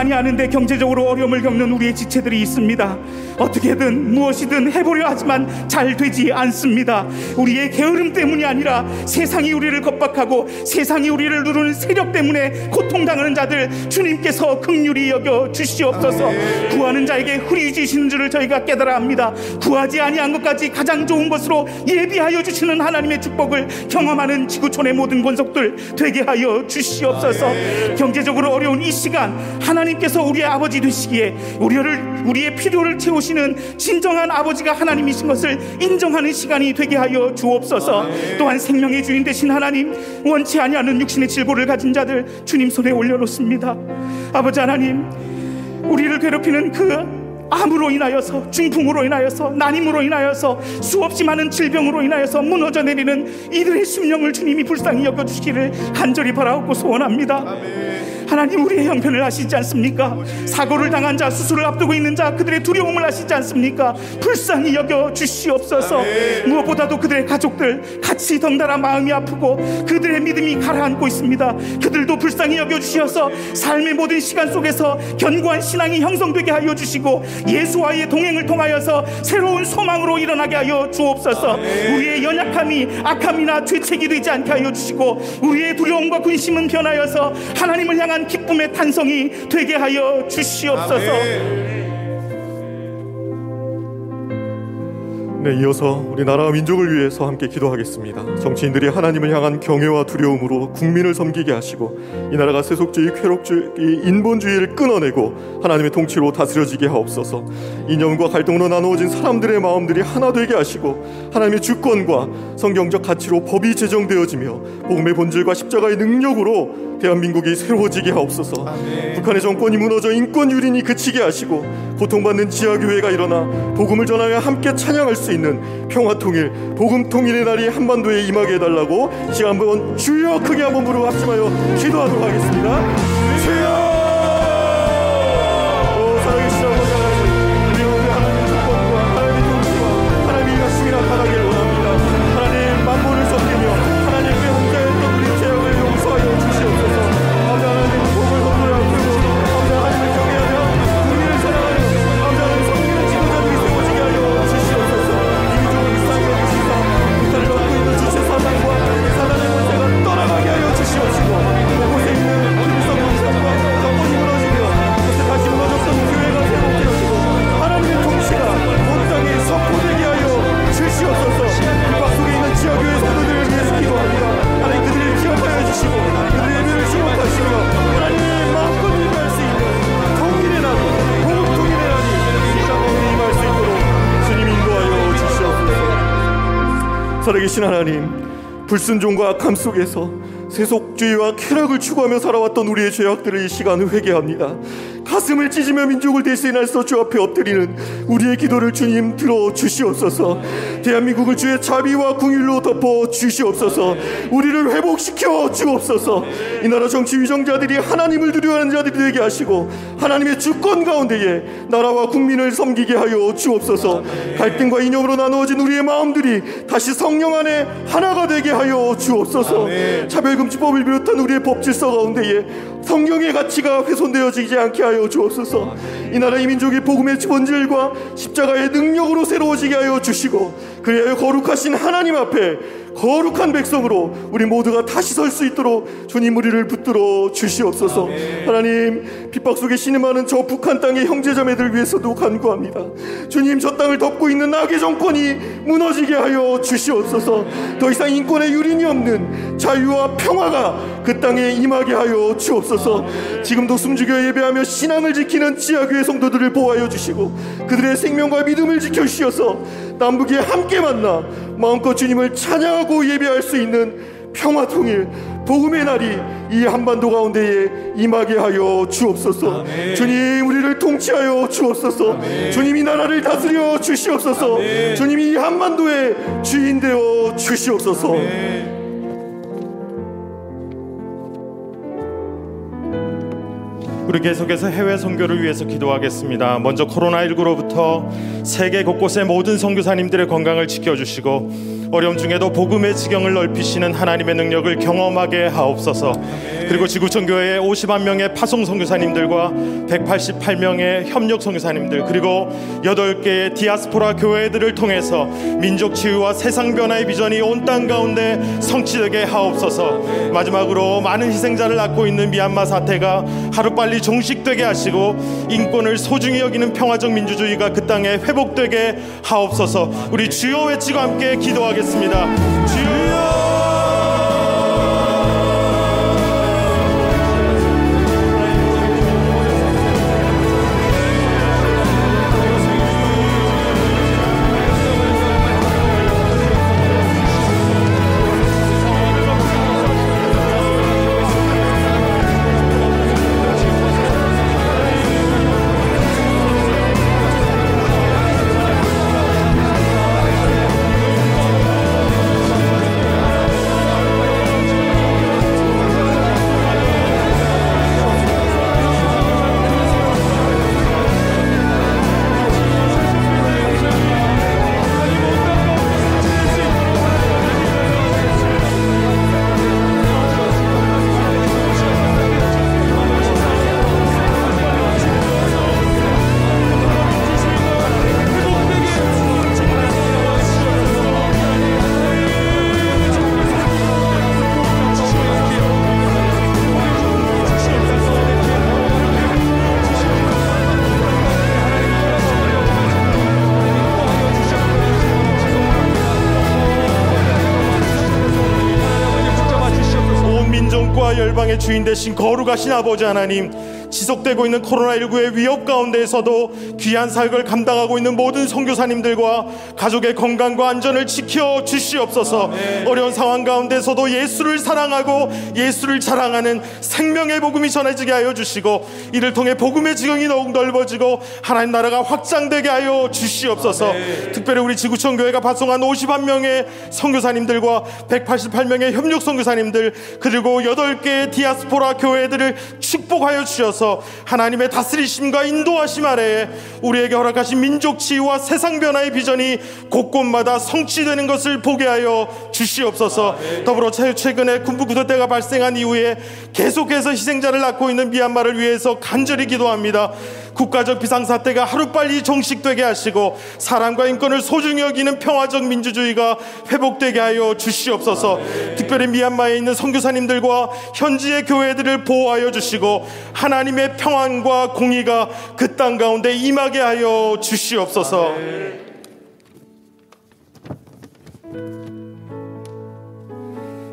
P: 아니하는데 경제적으로 어려움을 겪는 우리의 지체들이 있습니다. 어떻게든 무엇이든 해보려 하지만 잘 되지 않습니다. 우리의 게으름 때문이 아니라 세상이 우리를 겁박하고 세상이 우리를 누르는 세력 때문에 고통당하는 자들 주님께서 극률이 여겨 주시옵소서. 구하는 자에게 후리지시는 줄을 저희가 깨달아 합니다. 구하지 아니한 것까지 가장 좋은 것으로 예비하여 주시는 하나님의 축복을 경험하는 지구촌의 모든 권속들 되게 하여 주시옵소서. 경제적으로 어려운 이 시간 하나님께서 우리의 아버지 되시 기에 우리를 우리의 필요를 채우시는 진정한 아버지가 하나님이신 것을 인정하는 시간이 되게 하여 주옵소서. 또한 생명의 주인 되신 하나님 원치 아니하는 육신의 질보를 가진 자들 주님 손에 올려놓습니다. 아버지 하나님 우리를 괴롭히는 그 암으로 인하여서 중풍으로 인하여서 난임으로 인하여서 수없이 많은 질병으로 인하여서 무너져 내리는 이들의 심령을 주님이 불쌍히 여겨주시기를 간절히 바라옵고 소원합니다. 하나님 우리의 형편을 아시지 않습니까? 사고를 당한 자, 수술을 앞두고 있는 자, 그들의 두려움을 아시지 않습니까? 불쌍히 여겨 주시옵소서. 무엇보다도 그들의 가족들 같이 덩달아 마음이 아프고 그들의 믿음이 가라앉고 있습니다. 그들도 불쌍히 여겨 주시어서 삶의 모든 시간 속에서 견고한 신앙이 형성되게 하여 주시고 예수와의 동행을 통하여서 새로운 소망으로 일어나게 하여 주옵소서. 우리의 연약함이 악함이나 죄책이 되지 않게 하여 주시고 우리의 두려움과 근심은 변하여서 하나님을 향한 기쁨의 탄성이 되게 하여 주시옵소서.
Q: 네, 이어서 우리 나라와 민족을 위해서 함께 기도하겠습니다. 정치인들이 하나님을 향한 경외와 두려움으로 국민을 섬기게 하시고 이 나라가 세속주의, 쾌락주의, 인본주의를 끊어내고 하나님의 통치로 다스려지게 하옵소서. 이념과 갈등으로 나누어진 사람들의 마음들이 하나 되게 하시고 하나님의 주권과 성경적 가치로 법이 제정되어지며 복음의 본질과 십자가의 능력으로 대한민국이 새로워지게 하옵소서. 북한의 정권이 무너져 인권 유린이 그치게 하시고 고통받는 지하 교회가 일어나 복음을 전하여 함께 찬양할 수 있는 평화 통일, 복음 통일의 날이 한반도에 임하게 해달라고 시간 한번 주여 크게 한번 부르고 합심하여 기도하도록 하겠습니다. 주여! 살아계신 하나님 불순종과 악함 속에서 세속주의와 쾌락을 추구하며 살아왔던 우리의 죄악들을 이 시간 회개합니다. 가슴을 찢으며 민족을 대신해서 주 앞에 엎드리는 우리의 기도를 주님 들어 주시옵소서. 대한민국을 주의 자비와 궁일로 덮어 주시옵소서. 우리를 회복시켜 주옵소서. 이 나라 정치 위정자들이 하나님을 두려워하는 자들이 되게 하시고 하나님의 주권 가운데에 나라와 국민을 섬기게 하여 주옵소서. 갈등과 이념으로 나누어진 우리의 마음들이 다시 성령 안에 하나가 되게 하여 주옵소서. 차별금지법을 비롯한 우리의 법 질서 가운데에 성경의 가치가 훼손되어지지 않게 하여 주옵소서. 이 나라 이 민족의 복음의 본질과 십자가의 능력으로 새로워지게 하여 주시고 그리하여 거룩하신 하나님 앞에 거룩한 백성으로 우리 모두가 다시 설 수 있도록 주님 우리를 붙들어 주시옵소서. 하나님 핍박 속에 신음하는 저 북한 땅의 형제자매들 위해서도 간구합니다. 주님 저 땅을 덮고 있는 악의 정권이 무너지게 하여 주시옵소서. 더 이상 인권의 유린이 없는 자유와 평화가 그 땅에 임하게 하여 주옵소서. 지금도 숨죽여 예배하며 신앙을 지키는 지하교회 성도들을 보호하여 주시고 그들의 생명과 믿음을 지켜 주시어서 남북이 함께 만나 마음껏 주님을 찬양하고 예배할 수 있는 평화 통일 복음의 날이 이 한반도 가운데에 임하게 하여 주옵소서. 주님 우리를 통치하여 주옵소서. 주님 이 나라를 다스려 주시옵소서. 주님 이 한반도의 주인 되어 주시옵소서.
R: 우리 계속해서 해외 선교를 위해서 기도하겠습니다. 먼저 코로나19로부터 세계 곳곳의 모든 선교사님들의 건강을 지켜주시고 어려움 중에도 복음의 지경을 넓히시는 하나님의 능력을 경험하게 하옵소서. 그리고 지구촌 교회의 50만 명의 파송 선교사님들과 188명의 협력 선교사님들 그리고 8개의 디아스포라 교회들을 통해서 민족 치유와 세상 변화의 비전이 온 땅 가운데 성취되게 하옵소서. 마지막으로 많은 희생자를 낳고 있는 미얀마 사태가 하루빨리 종식되게 하시고 인권을 소중히 여기는 평화적 민주주의가 그 땅에 회복되게 하옵소서. 우리 주여 외치고 함께 기도하겠습니다. 주여 열방의 주인 되신 거룩하신 아버지 하나님 지속되고 있는 코로나19의 위협 가운데에서도 귀한 사역을 감당하고 있는 모든 선교사님들과 가족의 건강과 안전을 지켜 주시옵소서. 어려운 상황 가운데서도 예수를 사랑하고 예수를 자랑하는 생명의 복음이 전해지게 하여 주시고 이를 통해 복음의 지경이 더욱 넓어지고 하나님 나라가 확장되게 하여 주시옵소서. 특별히 우리 지구촌 교회가 발송한 51명의 선교사님들과 188명의 협력 선교사님들 그리고 8개의 디아스포라 교회들을 축복하여 주셔서 하나님의 다스리심과 인도하심 아래에 우리에게 허락하신 민족 치유와 세상 변화의 비전이 곳곳마다 성취되는 것을 보게 하여 주시옵소서. 더불어 최- 최근에 군부 구조대가 발생한 이후에 계속해서 희생자를 낳고 있는 미얀마를 위해서 간절히 기도합니다 국가적 비상사태가 하루빨리 종식되게 하시고 사람과 인권을 소중히 여기는 평화적 민주주의가 회복되게 하여 주시옵소서 특별히 미얀마에 있는 선교사님들과 현지의 교회들을 보호하여 주시고 하나님의 평안과 공의가 그 땅 가운데 임하게 하여 주시옵소서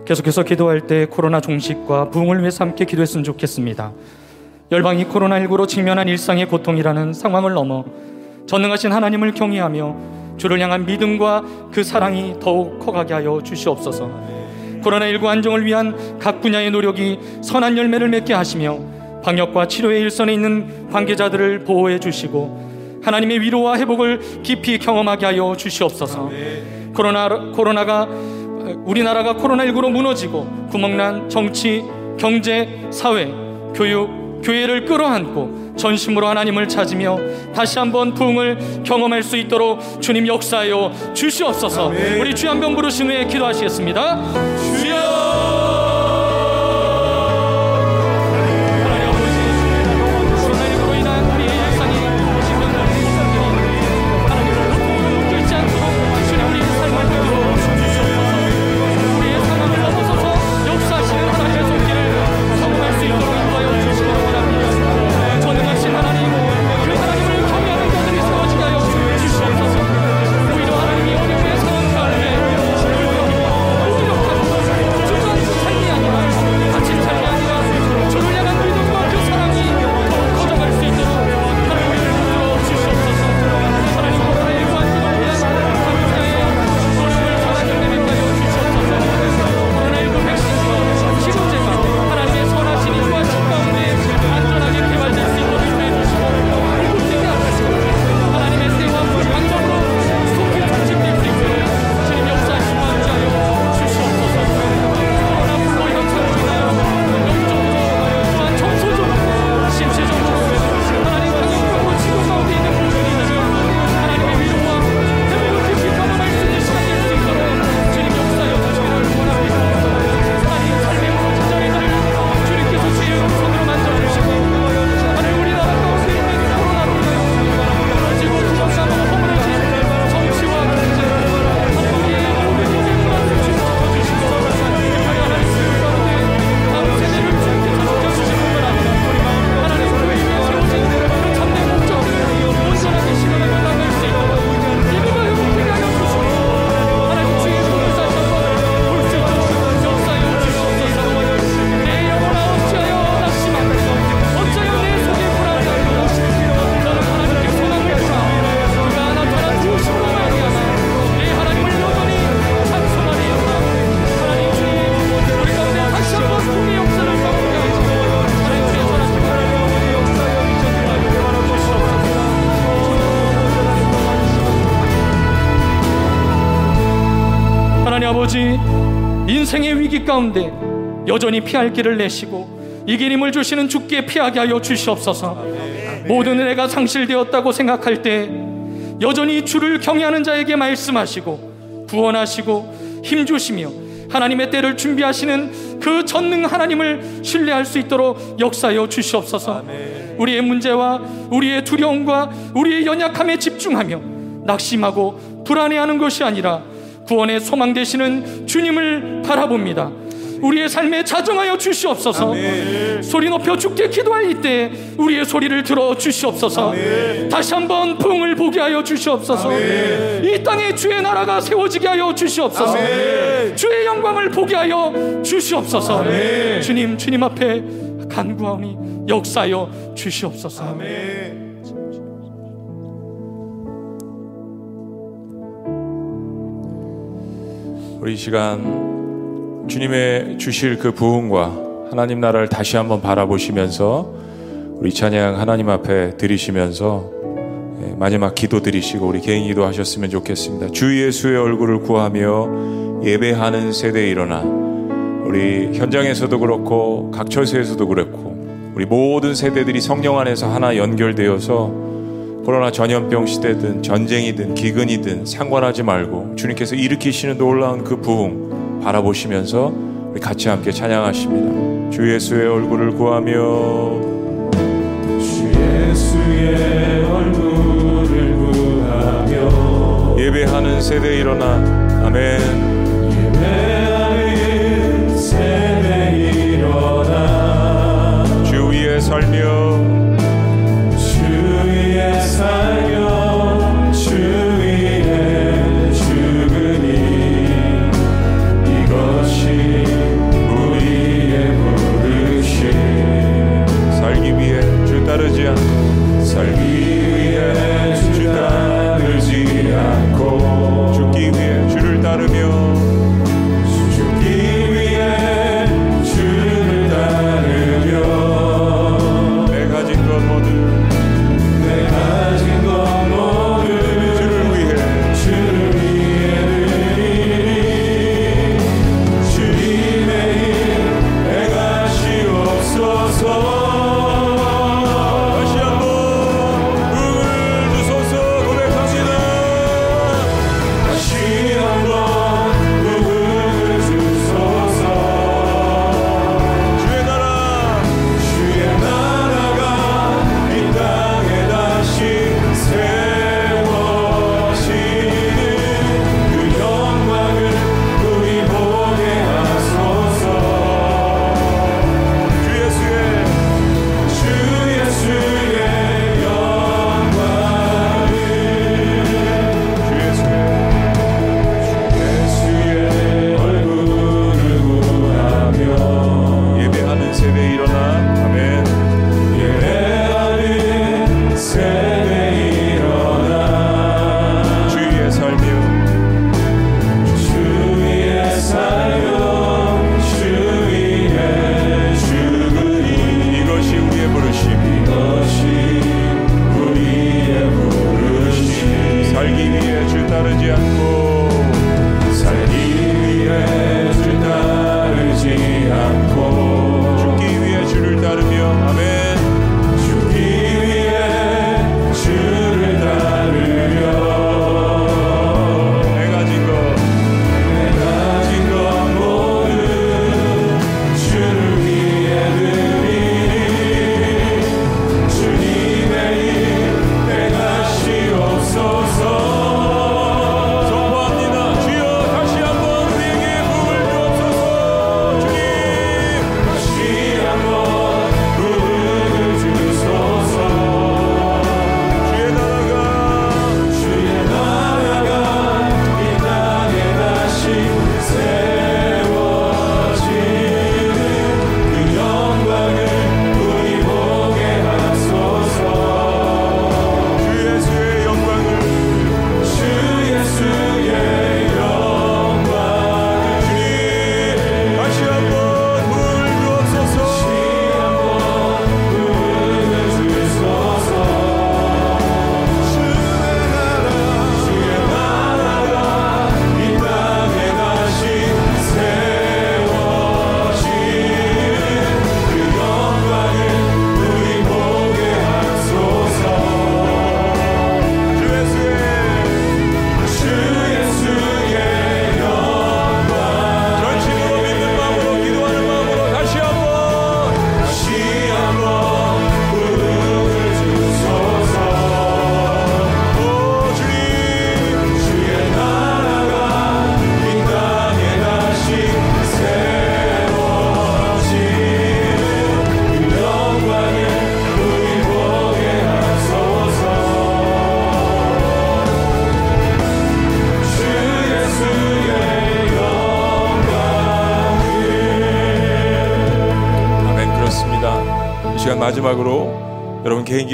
P: 계속해서 기도할 때 코로나 종식과 부흥을 위해서 함께 기도했으면 좋겠습니다. 열방이 코로나19로 직면한 일상의 고통이라는 상황을 넘어 전능하신 하나님을 경외하며
S: 주를 향한 믿음과 그 사랑이 더욱 커가게 하여 주시옵소서. 코로나19 안정을 위한 각 분야의 노력이 선한 열매를 맺게 하시며 방역과 치료의 일선에 있는 관계자들을 보호해 주시고 하나님의 위로와 회복을 깊이 경험하게 하여 주시옵소서. 코로나 코로나가 우리나라가 코로나19로 무너지고 구멍난 정치, 경제, 사회, 교육, 교회를 끌어안고 전심으로 하나님을 찾으며 다시 한번 부흥을 경험할 수 있도록 주님 역사하여 주시옵소서. 우리 주여 한번 부르신 후에 기도하시겠습니다. 역사 가운데 여전히 피할 길을 내시고 이길 힘을 주시는 주께 피하게 하여 주시옵소서. 모든 은혜가 상실되었다고 생각할 때 여전히 주를 경외하는 자에게 말씀하시고 구원하시고 힘 주시며 하나님의 때를 준비하시는 그 전능 하나님을 신뢰할 수 있도록 역사하여 주시옵소서. 우리의 문제와 우리의 두려움과 우리의 연약함에 집중하며 낙심하고 불안해하는 것이 아니라 구원의 소망 되시는 주님을 바라봅니다. 우리의 삶에 자정하여 주시옵소서. 소리 높여 주께 기도할 이때 우리의 소리를 들어 주시옵소서. 다시 한번 부흥을 보게 하여 주시옵소서. 이 땅에 주의 나라가 세워지게 하여 주시옵소서. 주의 영광을 보게 하여 주시옵소서. 주님 주님 앞에 간구하니 역사하여 주시옵소서.
L: 우리 이 시간 주님의 주실 그 부흥과 하나님 나라를 다시 한번 바라보시면서 우리 찬양 하나님 앞에 드리시면서 예, 마지막 기도 드리시고 우리 개인 기도 하셨으면 좋겠습니다. 주 예수의 얼굴을 구하며 예배하는 세대에 일어나 우리 현장에서도 그렇고 각 처소에서도 그렇고 우리 모든 세대들이 성령 안에서 하나 연결되어서 코로나 전염병 시대든 전쟁이든 기근이든 상관하지 말고 주님께서 일으키시는 놀라운 그 부흥 바라보시면서 우리 같이 함께 찬양하십니다. 주 예수의 얼굴을 구하며
M: 주 예수의 얼굴을 구하며
L: 예배하는 세대 일어나 아멘
M: 예배하는 세대 일어나
L: 주 위에 살며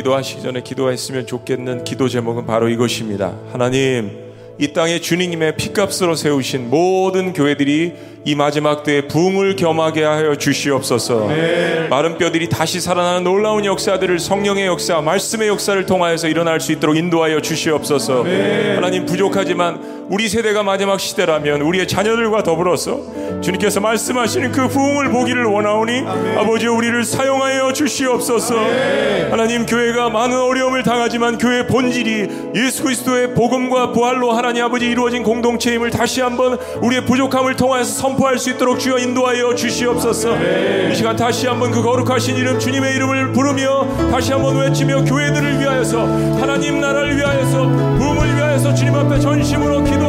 L: 기도하시기 전에 기도했으면 좋겠는 기도 제목은 바로 이것입니다. 하나님 이 땅에 주님의 피값으로 세우신 모든 교회들이 이 마지막 때에 붕을 겸하게 하여 주시옵소서. 마른 뼈들이 다시 살아나는 놀라운 역사들을 성령의 역사, 말씀의 역사를 통하여서 일어날 수 있도록 인도하여 주시옵소서. 하나님 부족하지만 우리 세대가 마지막 시대라면 우리의 자녀들과 더불어서 주님께서 말씀하시는 그 부흥을 보기를 원하오니 아버지 우리를 사용하여 주시옵소서. 하나님 교회가 많은 어려움을 당하지만 교회의 본질이 예수 그리스도의 복음과 부활로 하나님 아버지 이루어진 공동체임을 다시 한번 우리의 부족함을 통하여서 선포할 수 있도록 주여 인도하여 주시옵소서. 이 시간 다시 한번 그 거룩하신 이름 주님의 이름을 부르며 다시 한번 외치며 교회들을 위하여서 하나님 나라를 위하여서 부흥을 위하여서 주님 앞에 전심으로 기도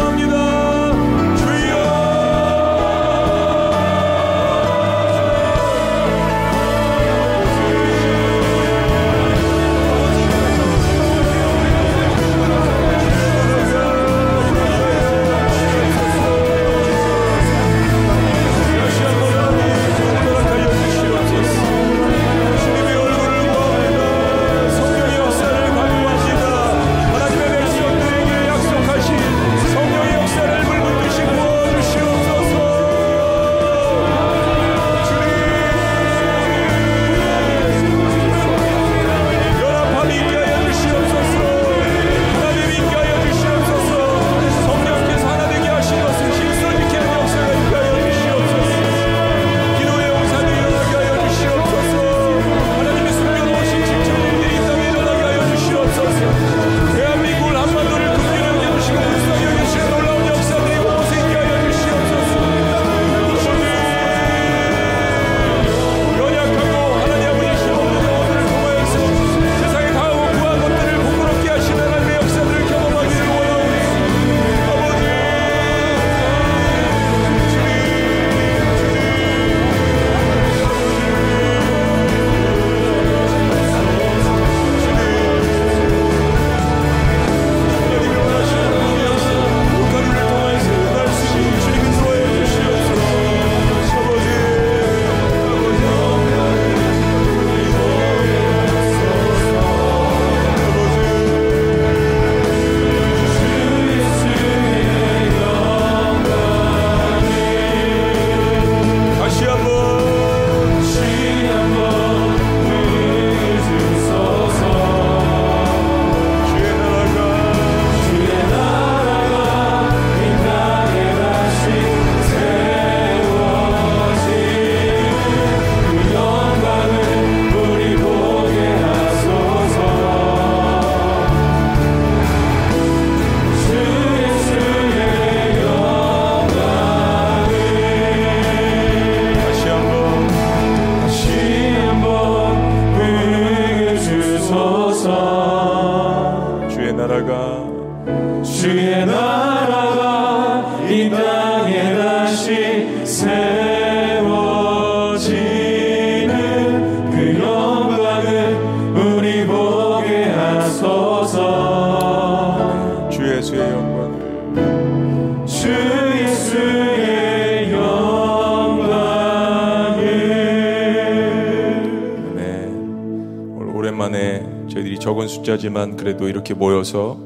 L: 이렇게 모여서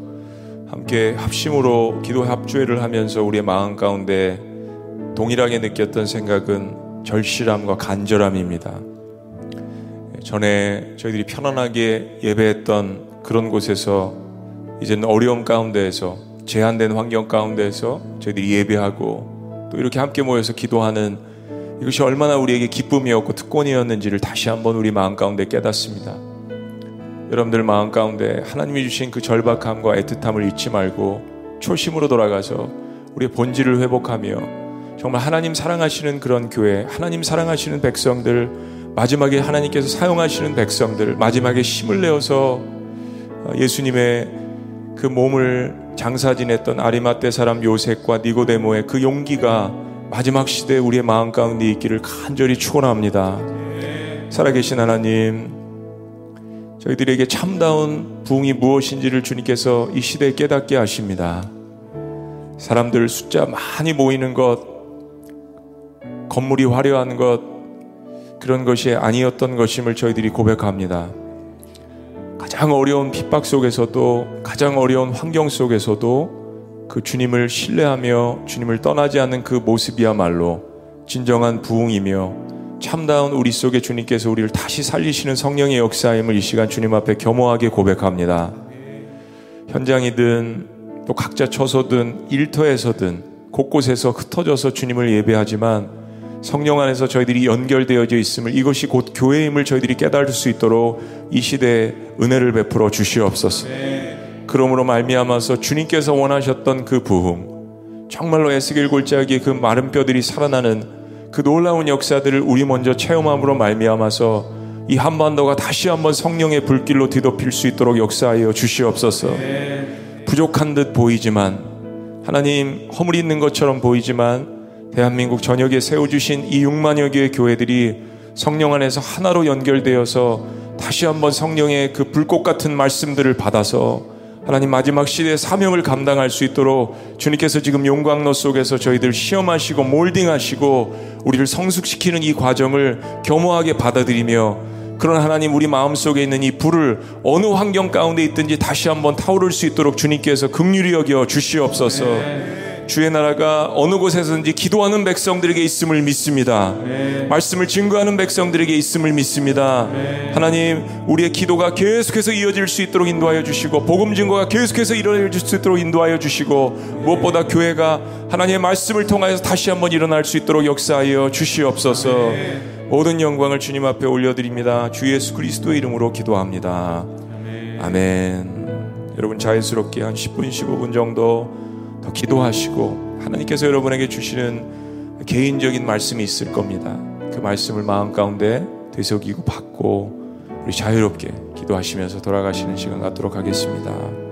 L: 함께 합심으로 기도 합주회를 하면서 우리의 마음 가운데 동일하게 느꼈던 생각은 절실함과 간절함입니다. 전에 저희들이 편안하게 예배했던 그런 곳에서 이제는 어려움 가운데에서 제한된 환경 가운데에서 저희들이 예배하고 또 이렇게 함께 모여서 기도하는 이것이 얼마나 우리에게 기쁨이었고 특권이었는지를 다시 한번 우리 마음 가운데 깨닫습니다. 여러분들 마음 가운데 하나님이 주신 그 절박함과 애틋함을 잊지 말고 초심으로 돌아가서 우리의 본질을 회복하며 정말 하나님 사랑하시는 그런 교회, 하나님 사랑하시는 백성들, 마지막에 하나님께서 사용하시는 백성들, 마지막에 힘을 내어서 예수님의 그 몸을 장사 지냈던 아리마떼 사람 요셉과 니고데모의 그 용기가 마지막 시대에 우리의 마음 가운데 있기를 간절히 축원합니다. 살아계신 하나님, 저희들에게 참다운 부흥이 무엇인지를 주님께서 이 시대에 깨닫게 하십니다. 사람들 숫자 많이 모이는 것, 건물이 화려한 것, 그런 것이 아니었던 것임을 저희들이 고백합니다. 가장 어려운 핍박 속에서도, 가장 어려운 환경 속에서도 그 주님을 신뢰하며 주님을 떠나지 않는 그 모습이야말로 진정한 부흥이며 참다운 우리 속에 주님께서 우리를 다시 살리시는 성령의 역사임을 이 시간 주님 앞에 겸허하게 고백합니다. 현장이든 또 각자 처소든 일터에서든 곳곳에서 흩어져서 주님을 예배하지만 성령 안에서 저희들이 연결되어져 있음을 이것이 곧 교회임을 저희들이 깨달을 수 있도록 이 시대에 은혜를 베풀어 주시옵소서. 그러므로 말미암아서 주님께서 원하셨던 그 부흥, 정말로 에스겔 골짜기의 그 마른 뼈들이 살아나는 그 놀라운 역사들을 우리 먼저 체험함으로 말미암아서 이 한반도가 다시 한번 성령의 불길로 뒤덮일 수 있도록 역사하여 주시옵소서. 부족한 듯 보이지만 하나님 허물이 있는 것처럼 보이지만 대한민국 전역에 세워주신 이 6만여 개의 교회들이 성령 안에서 하나로 연결되어서 다시 한번 성령의 그 불꽃 같은 말씀들을 받아서 하나님 마지막 시대의 사명을 감당할 수 있도록 주님께서 지금 용광로 속에서 저희들 시험하시고 몰딩하시고 우리를 성숙시키는 이 과정을 겸허하게 받아들이며 그런 하나님 우리 마음속에 있는 이 불을 어느 환경 가운데 있든지 다시 한번 타오를 수 있도록 주님께서 긍휼히 여겨 주시옵소서. 주의 나라가 어느 곳에서든지 기도하는 백성들에게 있음을 믿습니다. 말씀을 증거하는 백성들에게 있음을 믿습니다. 하나님, 우리의 기도가 계속해서 이어질 수 있도록 인도하여 주시고, 복음 증거가 계속해서 이루어질 수 있도록 인도하여 주시고, 무엇보다 교회가 하나님의 말씀을 통하여서 다시 한번 일어날 수 있도록 역사하여 주시옵소서. 모든 영광을 주님 앞에 올려드립니다. 주 예수 그리스도의 이름으로 기도합니다. 아멘. 여러분 자연스럽게 한 10분, 15분 정도 더 기도하시고 하나님께서 여러분에게 주시는 개인적인 말씀이 있을 겁니다. 그 말씀을 마음 가운데 되새기고 받고 우리 자유롭게 기도하시면서 돌아가시는 시간 갖도록 하겠습니다.